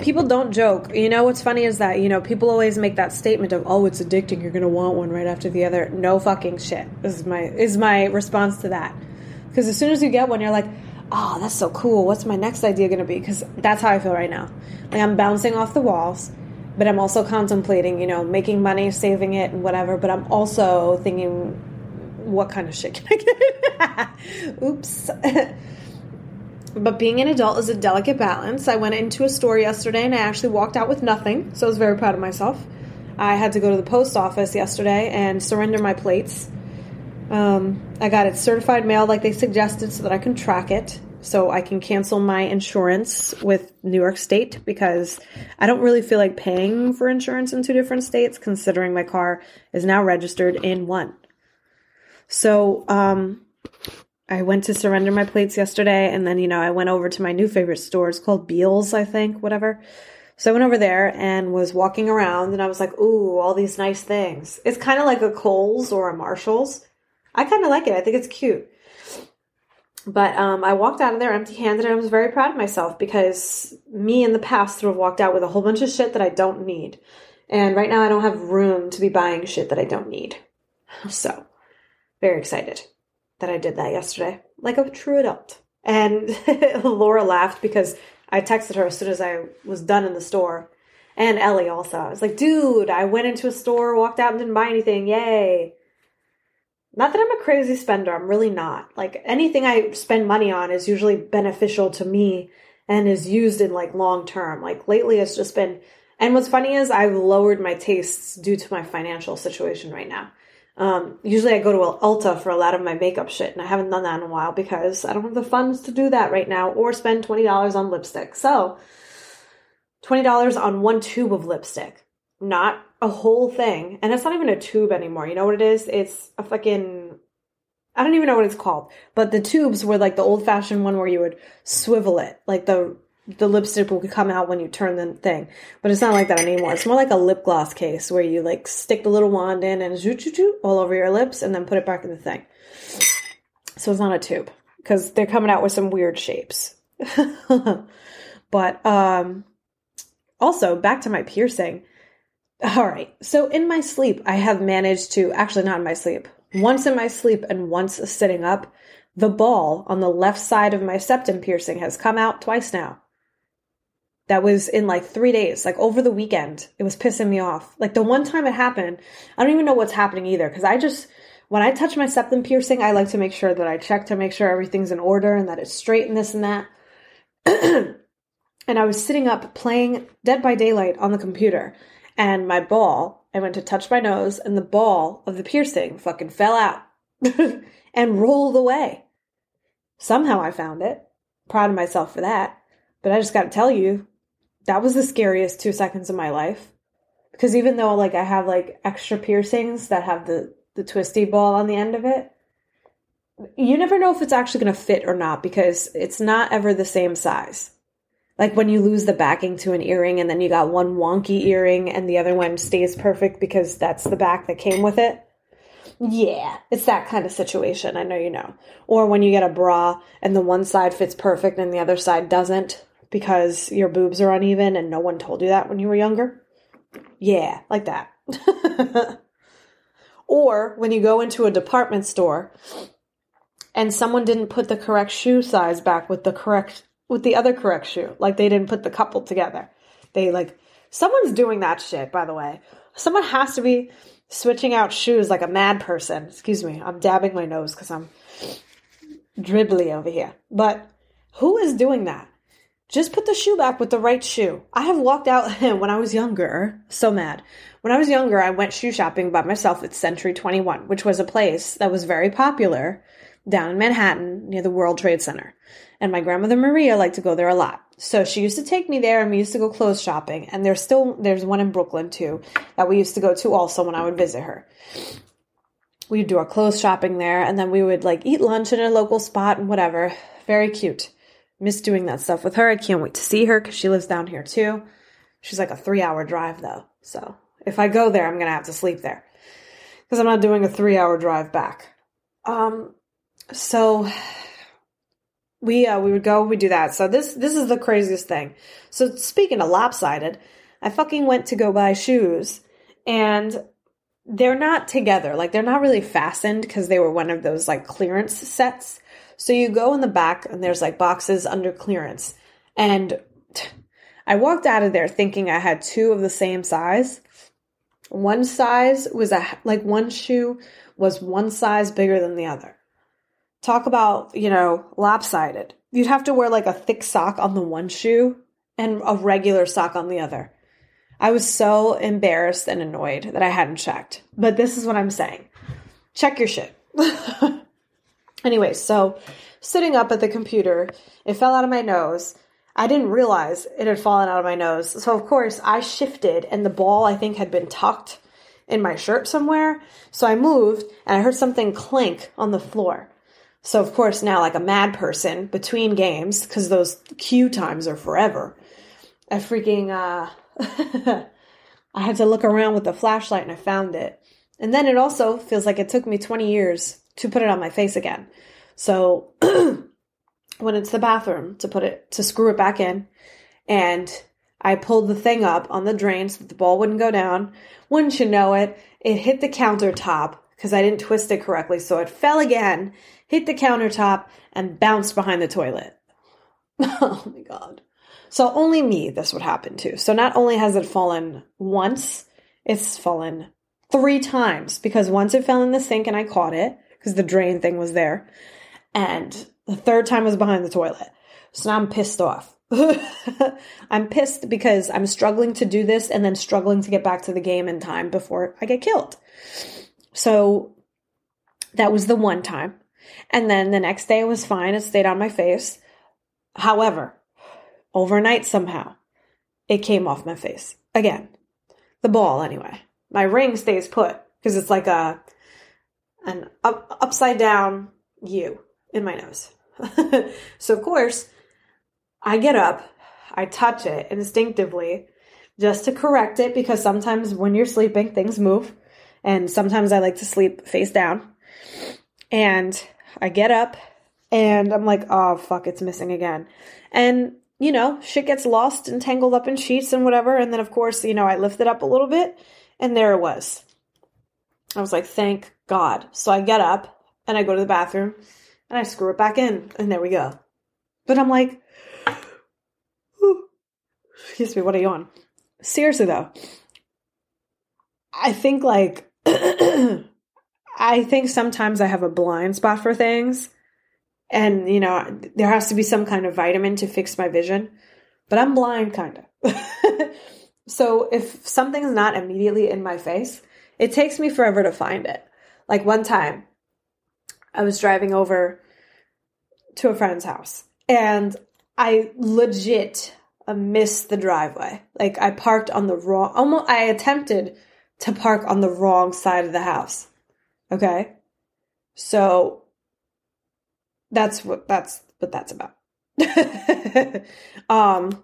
people don't joke. You know what's funny is that you know people always make that statement of oh it's addicting you're gonna want one right after the other. No fucking shit. Is my is my response to that. Because as soon as you get one, you're like, oh that's so cool. What's my next idea gonna be? Because that's how I feel right now. Like I'm bouncing off the walls, but I'm also contemplating you know making money, saving it, and whatever. But I'm also thinking, what kind of shit can I get? Oops. But being an adult is a delicate balance. I went into a store yesterday and I actually walked out with nothing, so I was very proud of myself. I had to go to the post office yesterday and surrender my plates. Um, I got it certified mail like they suggested so that I can track it, so I can cancel my insurance with New York State because I don't really feel like paying for insurance in two different states, considering my car is now registered in one. So, um, I went to surrender my plates yesterday, and then you know I went over to my new favorite store. It's called Bealls, I think, whatever. So I went over there and was walking around, and I was like, "Ooh, all these nice things." It's kind of like a Kohl's or a Marshalls. I kind of like it. I think it's cute. But um, I walked out of there empty-handed, and I was very proud of myself because me in the past would have walked out with a whole bunch of shit that I don't need, and right now I don't have room to be buying shit that I don't need. So, very excited that I did that yesterday, like a true adult. And Laura laughed because I texted her as soon as I was done in the store. And Ellie also. I was like, dude, I went into a store, walked out and didn't buy anything. Yay. Not that I'm a crazy spender. I'm really not. Like anything I spend money on is usually beneficial to me and is used in like long term. Like lately it's just been and what's funny is I've lowered my tastes due to my financial situation right now. Um, usually I go to Ulta for a lot of my makeup shit, and I haven't done that in a while because I don't have the funds to do that right now or spend $20 on lipstick. So, $20 on one tube of lipstick, not a whole thing. And it's not even a tube anymore. You know what it is? It's a fucking, I don't even know what it's called, but the tubes were like the old fashioned one where you would swivel it, like the the lipstick will come out when you turn the thing. But it's not like that anymore. It's more like a lip gloss case where you like stick the little wand in and zoot zoot zoot all over your lips and then put it back in the thing. So it's not a tube because they're coming out with some weird shapes. but um also back to my piercing. All right. So in my sleep, I have managed to actually not in my sleep. Once in my sleep and once sitting up, the ball on the left side of my septum piercing has come out twice now. That was in like three days, like over the weekend. It was pissing me off. Like the one time it happened, I don't even know what's happening either. Cause I just, when I touch my septum piercing, I like to make sure that I check to make sure everything's in order and that it's straight and this and that. and I was sitting up playing Dead by Daylight on the computer, and my ball, I went to touch my nose, and the ball of the piercing fucking fell out and rolled away. Somehow I found it. Proud of myself for that. But I just got to tell you, that was the scariest two seconds of my life. Because even though like I have like extra piercings that have the the twisty ball on the end of it, you never know if it's actually going to fit or not because it's not ever the same size. Like when you lose the backing to an earring and then you got one wonky earring and the other one stays perfect because that's the back that came with it. Yeah, it's that kind of situation. I know you know. Or when you get a bra and the one side fits perfect and the other side doesn't because your boobs are uneven and no one told you that when you were younger. Yeah, like that. or when you go into a department store and someone didn't put the correct shoe size back with the correct with the other correct shoe. Like they didn't put the couple together. They like someone's doing that shit, by the way. Someone has to be switching out shoes like a mad person. Excuse me. I'm dabbing my nose cuz I'm dribbly over here. But who is doing that? Just put the shoe back with the right shoe. I have walked out when I was younger, so mad. When I was younger, I went shoe shopping by myself at Century 21, which was a place that was very popular down in Manhattan near the World Trade Center. And my grandmother Maria liked to go there a lot. So she used to take me there and we used to go clothes shopping. And there's still, there's one in Brooklyn too that we used to go to also when I would visit her. We'd do our clothes shopping there and then we would like eat lunch in a local spot and whatever. Very cute. Miss doing that stuff with her. I can't wait to see her because she lives down here too. She's like a three hour drive though. So if I go there, I'm going to have to sleep there because I'm not doing a three hour drive back. Um, so we uh, we would go we do that so this this is the craziest thing so speaking of lopsided i fucking went to go buy shoes and they're not together like they're not really fastened because they were one of those like clearance sets so you go in the back and there's like boxes under clearance and i walked out of there thinking i had two of the same size one size was a like one shoe was one size bigger than the other talk about, you know, lopsided. You'd have to wear like a thick sock on the one shoe and a regular sock on the other. I was so embarrassed and annoyed that I hadn't checked. But this is what I'm saying check your shit. anyway, so sitting up at the computer, it fell out of my nose. I didn't realize it had fallen out of my nose. So, of course, I shifted and the ball, I think, had been tucked in my shirt somewhere. So I moved and I heard something clink on the floor. So of course now like a mad person between games because those cue times are forever. I freaking uh I had to look around with the flashlight and I found it. And then it also feels like it took me 20 years to put it on my face again. So when it's the bathroom to put it to screw it back in and I pulled the thing up on the drain so that the ball wouldn't go down. Wouldn't you know it, it hit the countertop because I didn't twist it correctly. So it fell again hit the countertop, and bounced behind the toilet. oh my god. So only me this would happen to. So not only has it fallen once, it's fallen three times because once it fell in the sink and I caught it because the drain thing was there. And the third time was behind the toilet. So now I'm pissed off. I'm pissed because I'm struggling to do this and then struggling to get back to the game in time before I get killed. So that was the one time. And then the next day it was fine. It stayed on my face. However, overnight somehow, it came off my face again. The ball, anyway. My ring stays put because it's like a an up, upside down U in my nose. so of course, I get up, I touch it instinctively just to correct it because sometimes when you're sleeping, things move. And sometimes I like to sleep face down. And I get up and I'm like, oh, fuck, it's missing again. And, you know, shit gets lost and tangled up in sheets and whatever. And then, of course, you know, I lift it up a little bit and there it was. I was like, thank God. So I get up and I go to the bathroom and I screw it back in and there we go. But I'm like, excuse me, what are you on? Seriously though, I think like, I think sometimes I have a blind spot for things. And, you know, there has to be some kind of vitamin to fix my vision. But I'm blind, kind of. so if something's not immediately in my face, it takes me forever to find it. Like one time, I was driving over to a friend's house and I legit missed the driveway. Like I parked on the wrong, almost, I attempted to park on the wrong side of the house. Okay. So that's what that's what that's about. um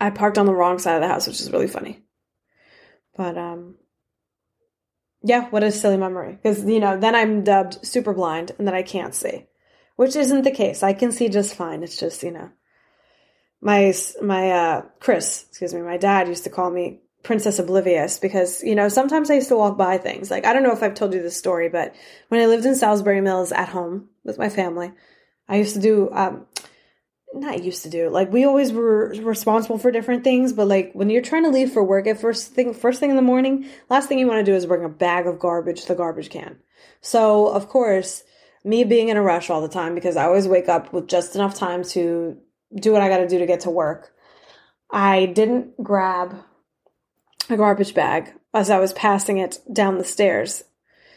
I parked on the wrong side of the house, which is really funny. But um yeah, what a silly memory. Because, you know, then I'm dubbed super blind and then I can't see. Which isn't the case. I can see just fine. It's just, you know. My my uh Chris, excuse me, my dad used to call me Princess Oblivious because, you know, sometimes I used to walk by things. Like, I don't know if I've told you this story, but when I lived in Salisbury Mills at home with my family, I used to do, um, not used to do, like, we always were responsible for different things, but like, when you're trying to leave for work at first thing, first thing in the morning, last thing you want to do is bring a bag of garbage to the garbage can. So, of course, me being in a rush all the time because I always wake up with just enough time to do what I got to do to get to work. I didn't grab a garbage bag as I was passing it down the stairs.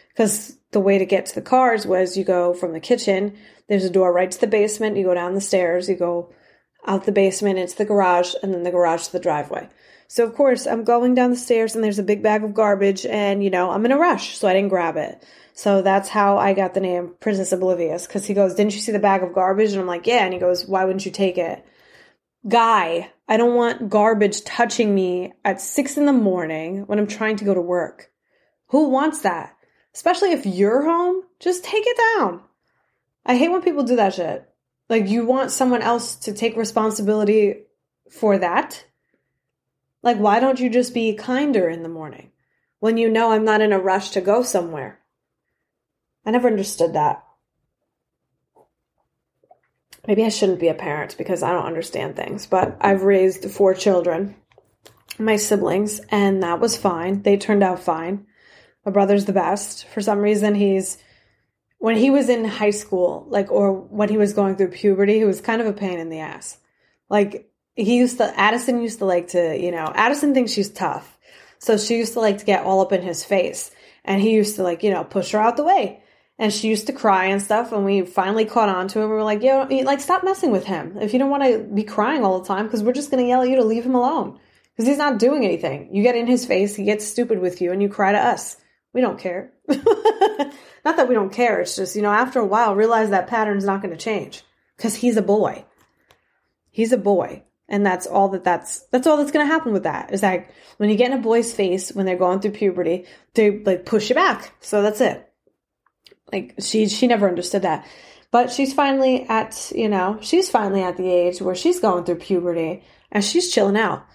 Because the way to get to the cars was you go from the kitchen, there's a door right to the basement, you go down the stairs, you go out the basement into the garage, and then the garage to the driveway. So, of course, I'm going down the stairs and there's a big bag of garbage, and you know, I'm in a rush, so I didn't grab it. So that's how I got the name Princess Oblivious, because he goes, Didn't you see the bag of garbage? And I'm like, Yeah. And he goes, Why wouldn't you take it? Guy, I don't want garbage touching me at six in the morning when I'm trying to go to work. Who wants that? Especially if you're home, just take it down. I hate when people do that shit. Like, you want someone else to take responsibility for that? Like, why don't you just be kinder in the morning when you know I'm not in a rush to go somewhere? I never understood that. Maybe I shouldn't be a parent because I don't understand things, but I've raised four children, my siblings, and that was fine. They turned out fine. My brother's the best. For some reason, he's when he was in high school, like, or when he was going through puberty, he was kind of a pain in the ass. Like, he used to, Addison used to like to, you know, Addison thinks she's tough. So she used to like to get all up in his face. And he used to like, you know, push her out the way and she used to cry and stuff and we finally caught on to him we were like yo like stop messing with him if you don't want to be crying all the time because we're just going to yell at you to leave him alone because he's not doing anything you get in his face he gets stupid with you and you cry to us we don't care. Not that we don't care it's just you know after a while realize that pattern's not going to change. Because he's a boy. He's a boy. And that's all that that's that's all that's going to happen with that is that when you get in a boy's face when they're going through puberty they like push you back. So that's it. Like she she never understood that. But she's finally at, you know, she's finally at the age where she's going through puberty and she's chilling out.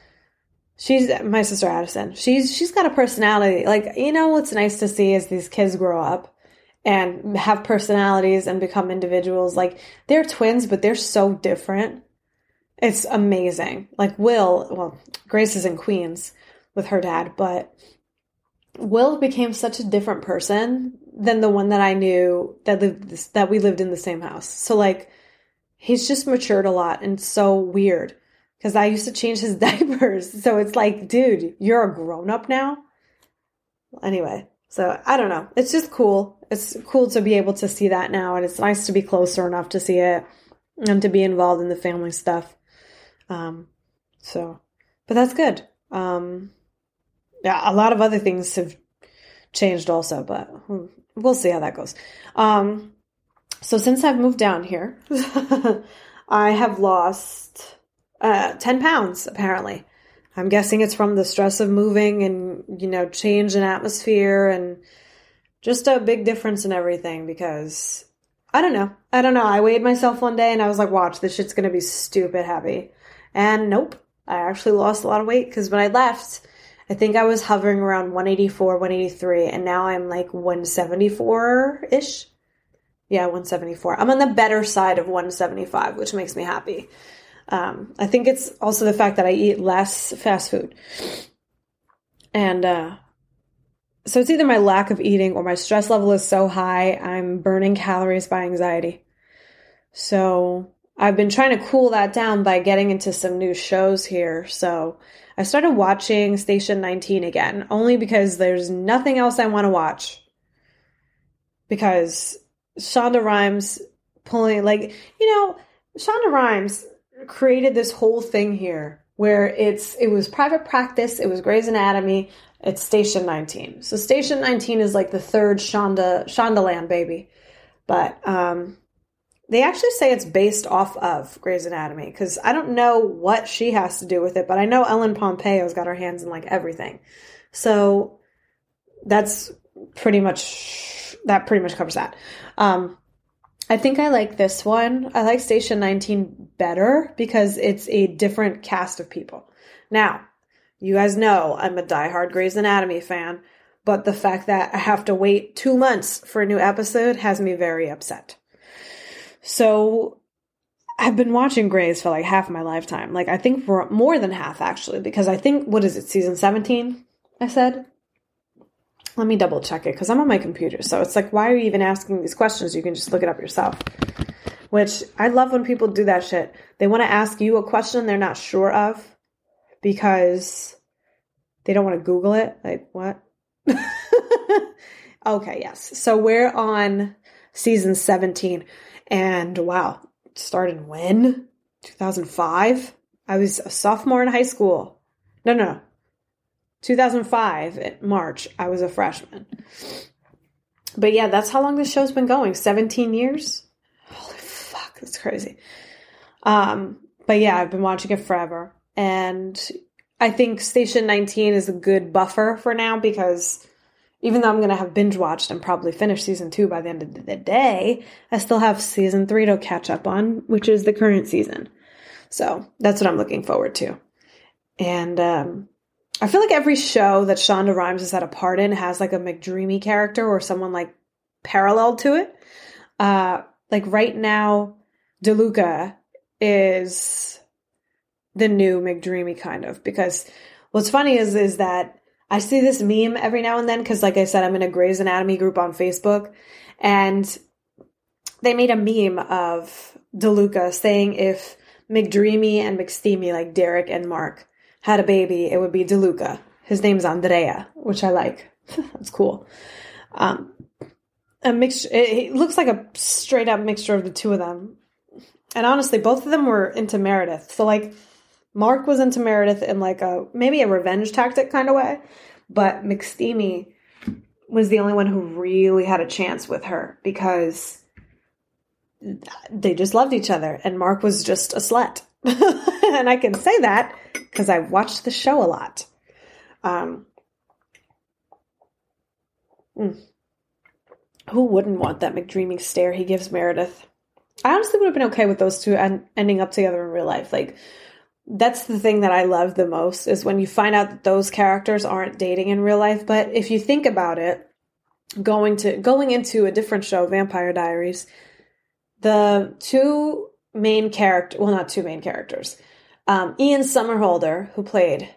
She's my sister Addison. She's she's got a personality. Like, you know what's nice to see is these kids grow up and have personalities and become individuals. Like they're twins, but they're so different. It's amazing. Like Will, well, Grace is in Queens with her dad, but Will became such a different person than the one that I knew that lived that we lived in the same house. So like he's just matured a lot and so weird because I used to change his diapers. So it's like, dude, you're a grown up now. Anyway, so I don't know. It's just cool. It's cool to be able to see that now, and it's nice to be closer enough to see it and to be involved in the family stuff. Um, so, but that's good. Um, yeah, a lot of other things have changed also, but we'll see how that goes. Um, so since I've moved down here, I have lost uh, 10 pounds apparently. I'm guessing it's from the stress of moving and, you know, change in atmosphere and just a big difference in everything because I don't know. I don't know. I weighed myself one day and I was like, watch, this shit's gonna be stupid heavy. And nope, I actually lost a lot of weight because when I left, I think I was hovering around 184, 183, and now I'm like 174 ish. Yeah, 174. I'm on the better side of 175, which makes me happy. Um, I think it's also the fact that I eat less fast food. And uh, so it's either my lack of eating or my stress level is so high, I'm burning calories by anxiety. So I've been trying to cool that down by getting into some new shows here. So I started watching Station 19 again, only because there's nothing else I want to watch. Because Shonda Rhimes pulling, like, you know, Shonda Rhimes created this whole thing here where it's it was private practice, it was Grey's Anatomy, it's Station 19. So Station 19 is like the third Shonda Shondaland baby. But um they actually say it's based off of Grey's Anatomy because I don't know what she has to do with it, but I know Ellen Pompeo's got her hands in like everything. So that's pretty much that pretty much covers that. Um I think I like this one. I like Station 19 better because it's a different cast of people. Now, you guys know I'm a diehard Grey's Anatomy fan, but the fact that I have to wait two months for a new episode has me very upset. So, I've been watching Grey's for like half my lifetime. Like, I think for more than half actually, because I think, what is it, season 17? I said? Let me double check it because I'm on my computer. So it's like, why are you even asking these questions? You can just look it up yourself. Which I love when people do that shit. They want to ask you a question they're not sure of because they don't want to Google it. Like, what? okay, yes. So we're on season 17. And wow, started when? 2005? I was a sophomore in high school. No, no, 2005 March, I was a freshman. But yeah, that's how long this show's been going 17 years. Holy fuck, that's crazy. Um, but yeah, I've been watching it forever. And I think Station 19 is a good buffer for now because even though I'm going to have binge watched and probably finish season two by the end of the day, I still have season three to catch up on, which is the current season. So that's what I'm looking forward to. And um, I feel like every show that Shonda Rhimes has had a part in has like a McDreamy character or someone like parallel to it. Uh, like right now, DeLuca is the new McDreamy kind of because what's funny is is that I see this meme every now and then because like I said I'm in a Grey's Anatomy group on Facebook and they made a meme of DeLuca saying if McDreamy and McSteamy like Derek and Mark had a baby, it would be DeLuca. His name's Andrea, which I like. That's cool. Um, a mixture. It, it looks like a straight up mixture of the two of them. And honestly, both of them were into Meredith. So like, Mark was into Meredith in like a maybe a revenge tactic kind of way, but McSteamy was the only one who really had a chance with her because they just loved each other, and Mark was just a slut. and I can say that because I've watched the show a lot. Um, mm. Who wouldn't want that McDreamy stare he gives Meredith? I honestly would have been okay with those two en- ending up together in real life. Like, that's the thing that I love the most is when you find out that those characters aren't dating in real life. But if you think about it, going to going into a different show, Vampire Diaries, the two main character well not two main characters um, ian somerhalder who played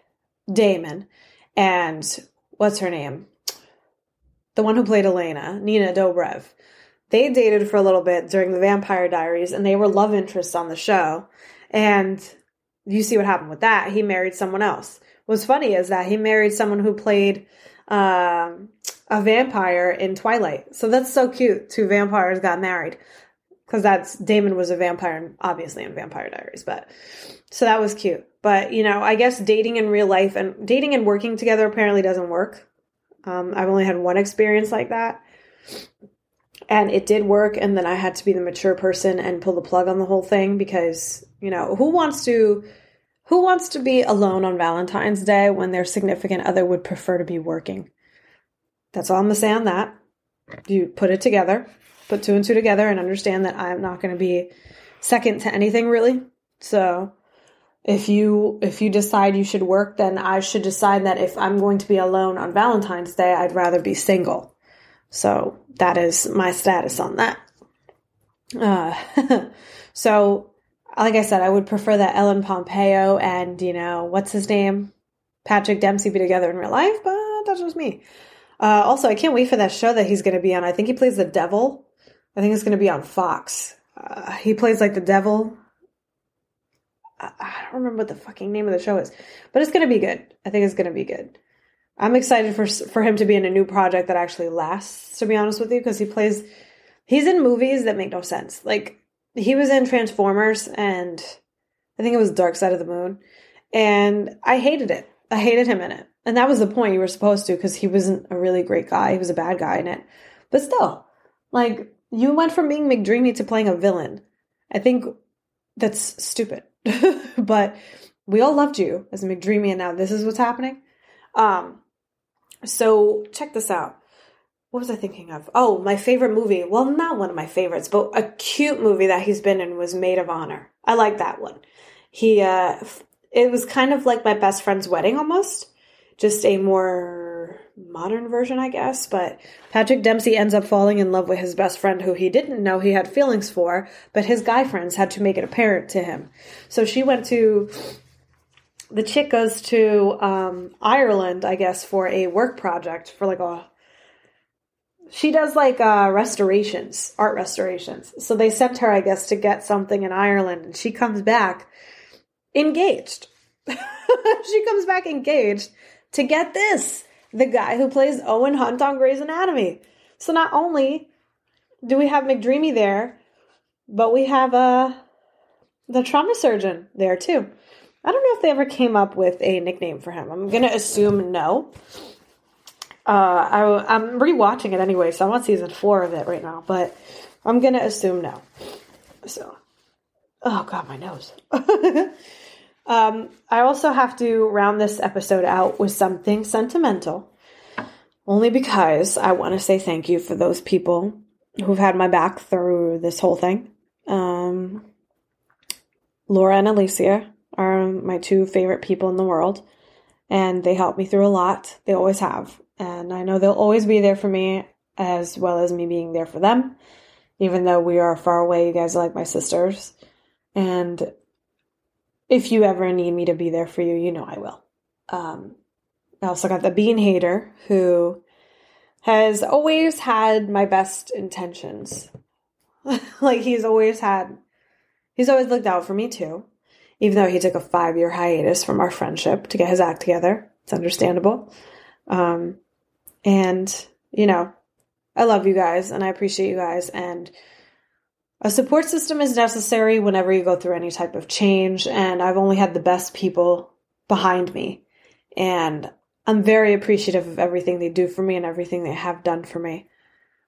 damon and what's her name? The one who played elena nina dobrev. They dated for a little bit during the vampire diaries and they were love interests on the show. And you see what happened with that. He married someone else. What's funny is that he married someone who played um, a vampire in twilight. So that's so cute. Two vampires got married because that's Damon was a vampire, obviously in Vampire Diaries, but so that was cute. But you know, I guess dating in real life and dating and working together apparently doesn't work. Um, I've only had one experience like that, and it did work. And then I had to be the mature person and pull the plug on the whole thing because you know who wants to who wants to be alone on Valentine's Day when their significant other would prefer to be working. That's all I'm gonna say on that. You put it together. Put two and two together and understand that I'm not going to be second to anything really. So if you if you decide you should work, then I should decide that if I'm going to be alone on Valentine's Day, I'd rather be single. So that is my status on that. Uh, so, like I said, I would prefer that Ellen Pompeo and you know what's his name, Patrick Dempsey be together in real life, but that's just me. Uh, also, I can't wait for that show that he's going to be on. I think he plays the devil. I think it's going to be on Fox. Uh, he plays like the devil. I, I don't remember what the fucking name of the show is, but it's going to be good. I think it's going to be good. I'm excited for for him to be in a new project that actually lasts. To be honest with you, because he plays, he's in movies that make no sense. Like he was in Transformers, and I think it was Dark Side of the Moon, and I hated it. I hated him in it. And that was the point you were supposed to because he wasn't a really great guy. He was a bad guy in it. But still, like, you went from being McDreamy to playing a villain. I think that's stupid. but we all loved you as McDreamy, and now this is what's happening. Um, so check this out. What was I thinking of? Oh, my favorite movie. Well, not one of my favorites, but a cute movie that he's been in was Made of Honor. I like that one. He uh it was kind of like my best friend's wedding almost, just a more modern version, I guess. But Patrick Dempsey ends up falling in love with his best friend, who he didn't know he had feelings for, but his guy friends had to make it apparent to him. So she went to. The chick goes to um, Ireland, I guess, for a work project for like a she does like uh, restorations, art restorations. So they sent her, I guess, to get something in Ireland, and she comes back engaged. she comes back engaged to get this the guy who plays Owen Hunt on Grey's Anatomy. So not only do we have McDreamy there, but we have uh, the trauma surgeon there too. I don't know if they ever came up with a nickname for him. I'm gonna assume no. Uh, I, I'm rewatching it anyway, so I'm on season four of it right now, but I'm gonna assume no. So, oh god, my nose. Um, I also have to round this episode out with something sentimental, only because I want to say thank you for those people who've had my back through this whole thing. Um, Laura and Alicia are my two favorite people in the world, and they help me through a lot. They always have. And I know they'll always be there for me as well as me being there for them, even though we are far away. You guys are like my sisters. And if you ever need me to be there for you, you know I will. Um, I also got the bean hater who has always had my best intentions. like he's always had, he's always looked out for me too. Even though he took a five year hiatus from our friendship to get his act together, it's understandable. Um, and you know, I love you guys and I appreciate you guys and a support system is necessary whenever you go through any type of change, and I've only had the best people behind me. And I'm very appreciative of everything they do for me and everything they have done for me.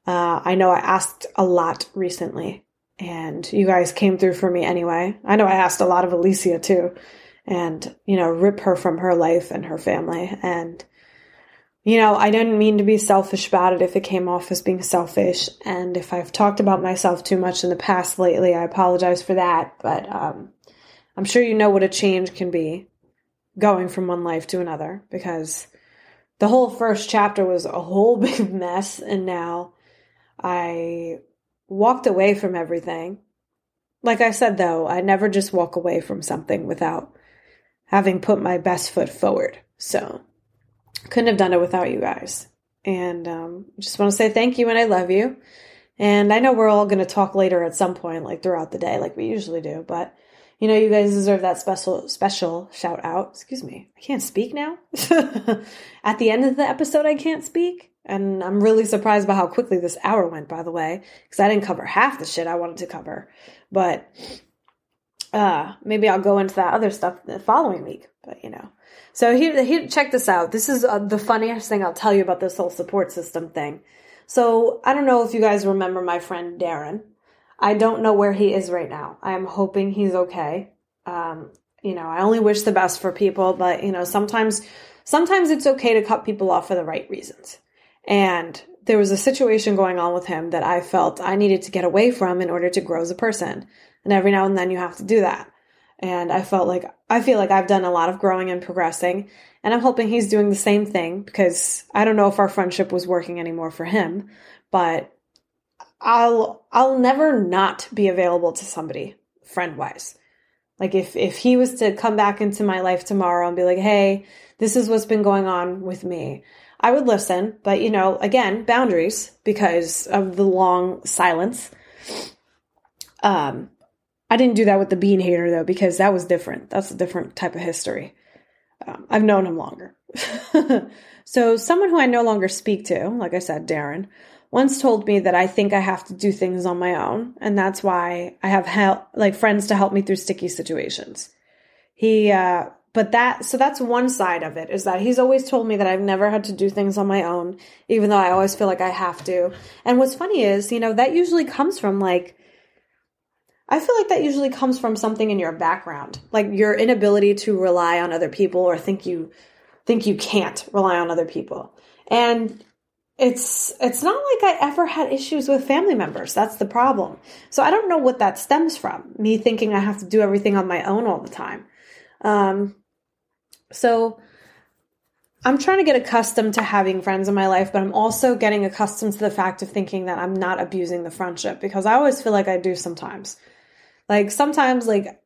Uh, I know I asked a lot recently, and you guys came through for me anyway. I know I asked a lot of Alicia too, and, you know, rip her from her life and her family. And you know, I didn't mean to be selfish about it if it came off as being selfish. And if I've talked about myself too much in the past lately, I apologize for that. But um, I'm sure you know what a change can be going from one life to another because the whole first chapter was a whole big mess. And now I walked away from everything. Like I said, though, I never just walk away from something without having put my best foot forward. So couldn't have done it without you guys. And um, just want to say thank you and I love you. And I know we're all going to talk later at some point, like throughout the day, like we usually do. But you know, you guys deserve that special special shout out. Excuse me, I can't speak now. at the end of the episode, I can't speak, and I'm really surprised by how quickly this hour went. By the way, because I didn't cover half the shit I wanted to cover. But uh, maybe I'll go into that other stuff the following week. But you know, so here, here, check this out. This is uh, the funniest thing I'll tell you about this whole support system thing. So I don't know if you guys remember my friend Darren. I don't know where he is right now. I am hoping he's okay. Um, you know, I only wish the best for people, but you know, sometimes, sometimes it's okay to cut people off for the right reasons. And there was a situation going on with him that I felt I needed to get away from in order to grow as a person. And every now and then you have to do that. And I felt like, I feel like I've done a lot of growing and progressing. And I'm hoping he's doing the same thing because I don't know if our friendship was working anymore for him, but I'll, I'll never not be available to somebody friend wise. Like if, if he was to come back into my life tomorrow and be like, Hey, this is what's been going on with me. I would listen, but you know, again, boundaries because of the long silence. Um, I didn't do that with the bean hater though, because that was different. That's a different type of history. Um, I've known him longer. so, someone who I no longer speak to, like I said, Darren, once told me that I think I have to do things on my own, and that's why I have help, like friends to help me through sticky situations. He, uh, but that, so that's one side of it is that he's always told me that I've never had to do things on my own, even though I always feel like I have to. And what's funny is, you know, that usually comes from like I feel like that usually comes from something in your background, like your inability to rely on other people or think you think you can't rely on other people. And it's it's not like I ever had issues with family members. That's the problem. So I don't know what that stems from. Me thinking I have to do everything on my own all the time. Um, so I'm trying to get accustomed to having friends in my life, but I'm also getting accustomed to the fact of thinking that I'm not abusing the friendship because I always feel like I do sometimes. Like sometimes like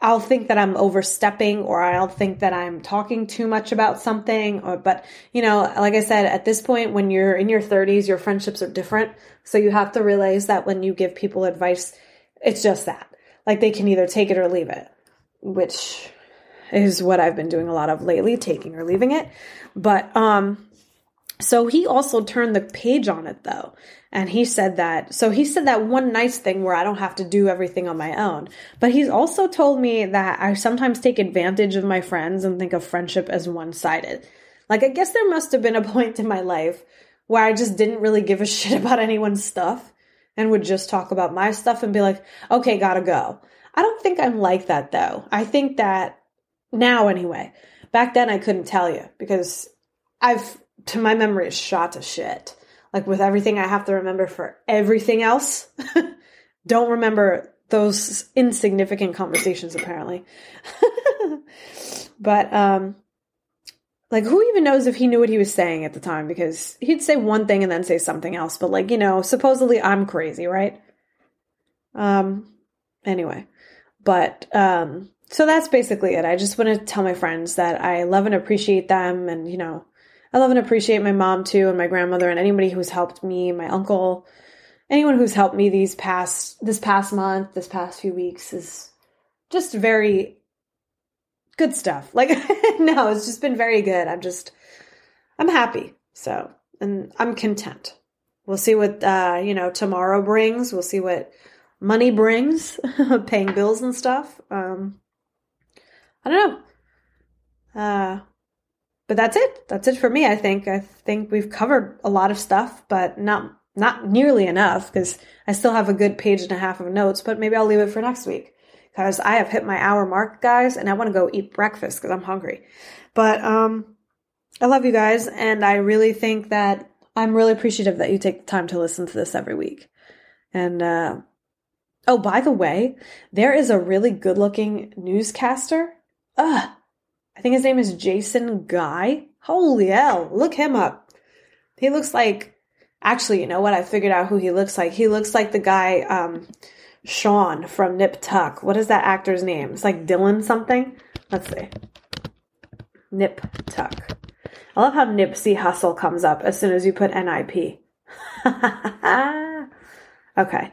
I'll think that I'm overstepping or I'll think that I'm talking too much about something or but you know, like I said at this point when you're in your 30s, your friendships are different. So you have to realize that when you give people advice, it's just that. Like they can either take it or leave it, which is what I've been doing a lot of lately, taking or leaving it. But um so he also turned the page on it though. And he said that, so he said that one nice thing where I don't have to do everything on my own. But he's also told me that I sometimes take advantage of my friends and think of friendship as one sided. Like, I guess there must have been a point in my life where I just didn't really give a shit about anyone's stuff and would just talk about my stuff and be like, okay, gotta go. I don't think I'm like that though. I think that now anyway. Back then I couldn't tell you because I've to my memory is shot to shit. Like with everything I have to remember for everything else. Don't remember those insignificant conversations apparently. but um like who even knows if he knew what he was saying at the time because he'd say one thing and then say something else but like you know supposedly i'm crazy right um anyway but um so that's basically it i just want to tell my friends that i love and appreciate them and you know I love and appreciate my mom too, and my grandmother, and anybody who's helped me, my uncle, anyone who's helped me these past this past month, this past few weeks is just very good stuff. Like no, it's just been very good. I'm just I'm happy. So, and I'm content. We'll see what uh, you know, tomorrow brings. We'll see what money brings, paying bills and stuff. Um I don't know. Uh but that's it. That's it for me. I think. I think we've covered a lot of stuff, but not not nearly enough because I still have a good page and a half of notes. But maybe I'll leave it for next week because I have hit my hour mark, guys, and I want to go eat breakfast because I'm hungry. But um, I love you guys, and I really think that I'm really appreciative that you take the time to listen to this every week. And uh, oh, by the way, there is a really good-looking newscaster. Ugh I think his name is Jason Guy. Holy hell, look him up. He looks like actually, you know what? I figured out who he looks like. He looks like the guy um Sean from Nip Tuck. What is that actor's name? It's like Dylan something. Let's see. Nip Tuck. I love how Nipsey Hussle comes up as soon as you put NIP. okay.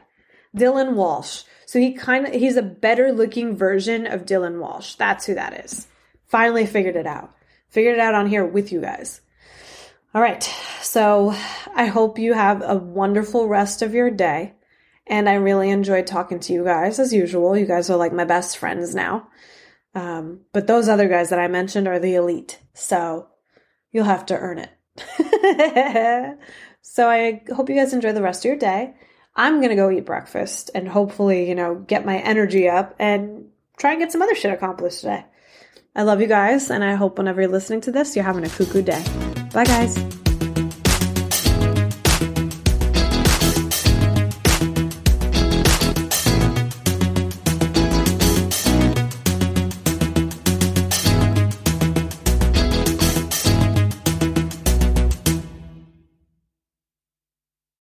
Dylan Walsh. So he kind of he's a better looking version of Dylan Walsh. That's who that is. Finally figured it out. Figured it out on here with you guys. All right. So I hope you have a wonderful rest of your day. And I really enjoyed talking to you guys as usual. You guys are like my best friends now. Um, but those other guys that I mentioned are the elite. So you'll have to earn it. so I hope you guys enjoy the rest of your day. I'm going to go eat breakfast and hopefully, you know, get my energy up and try and get some other shit accomplished today. I love you guys, and I hope whenever you're listening to this, you're having a cuckoo day. Bye, guys.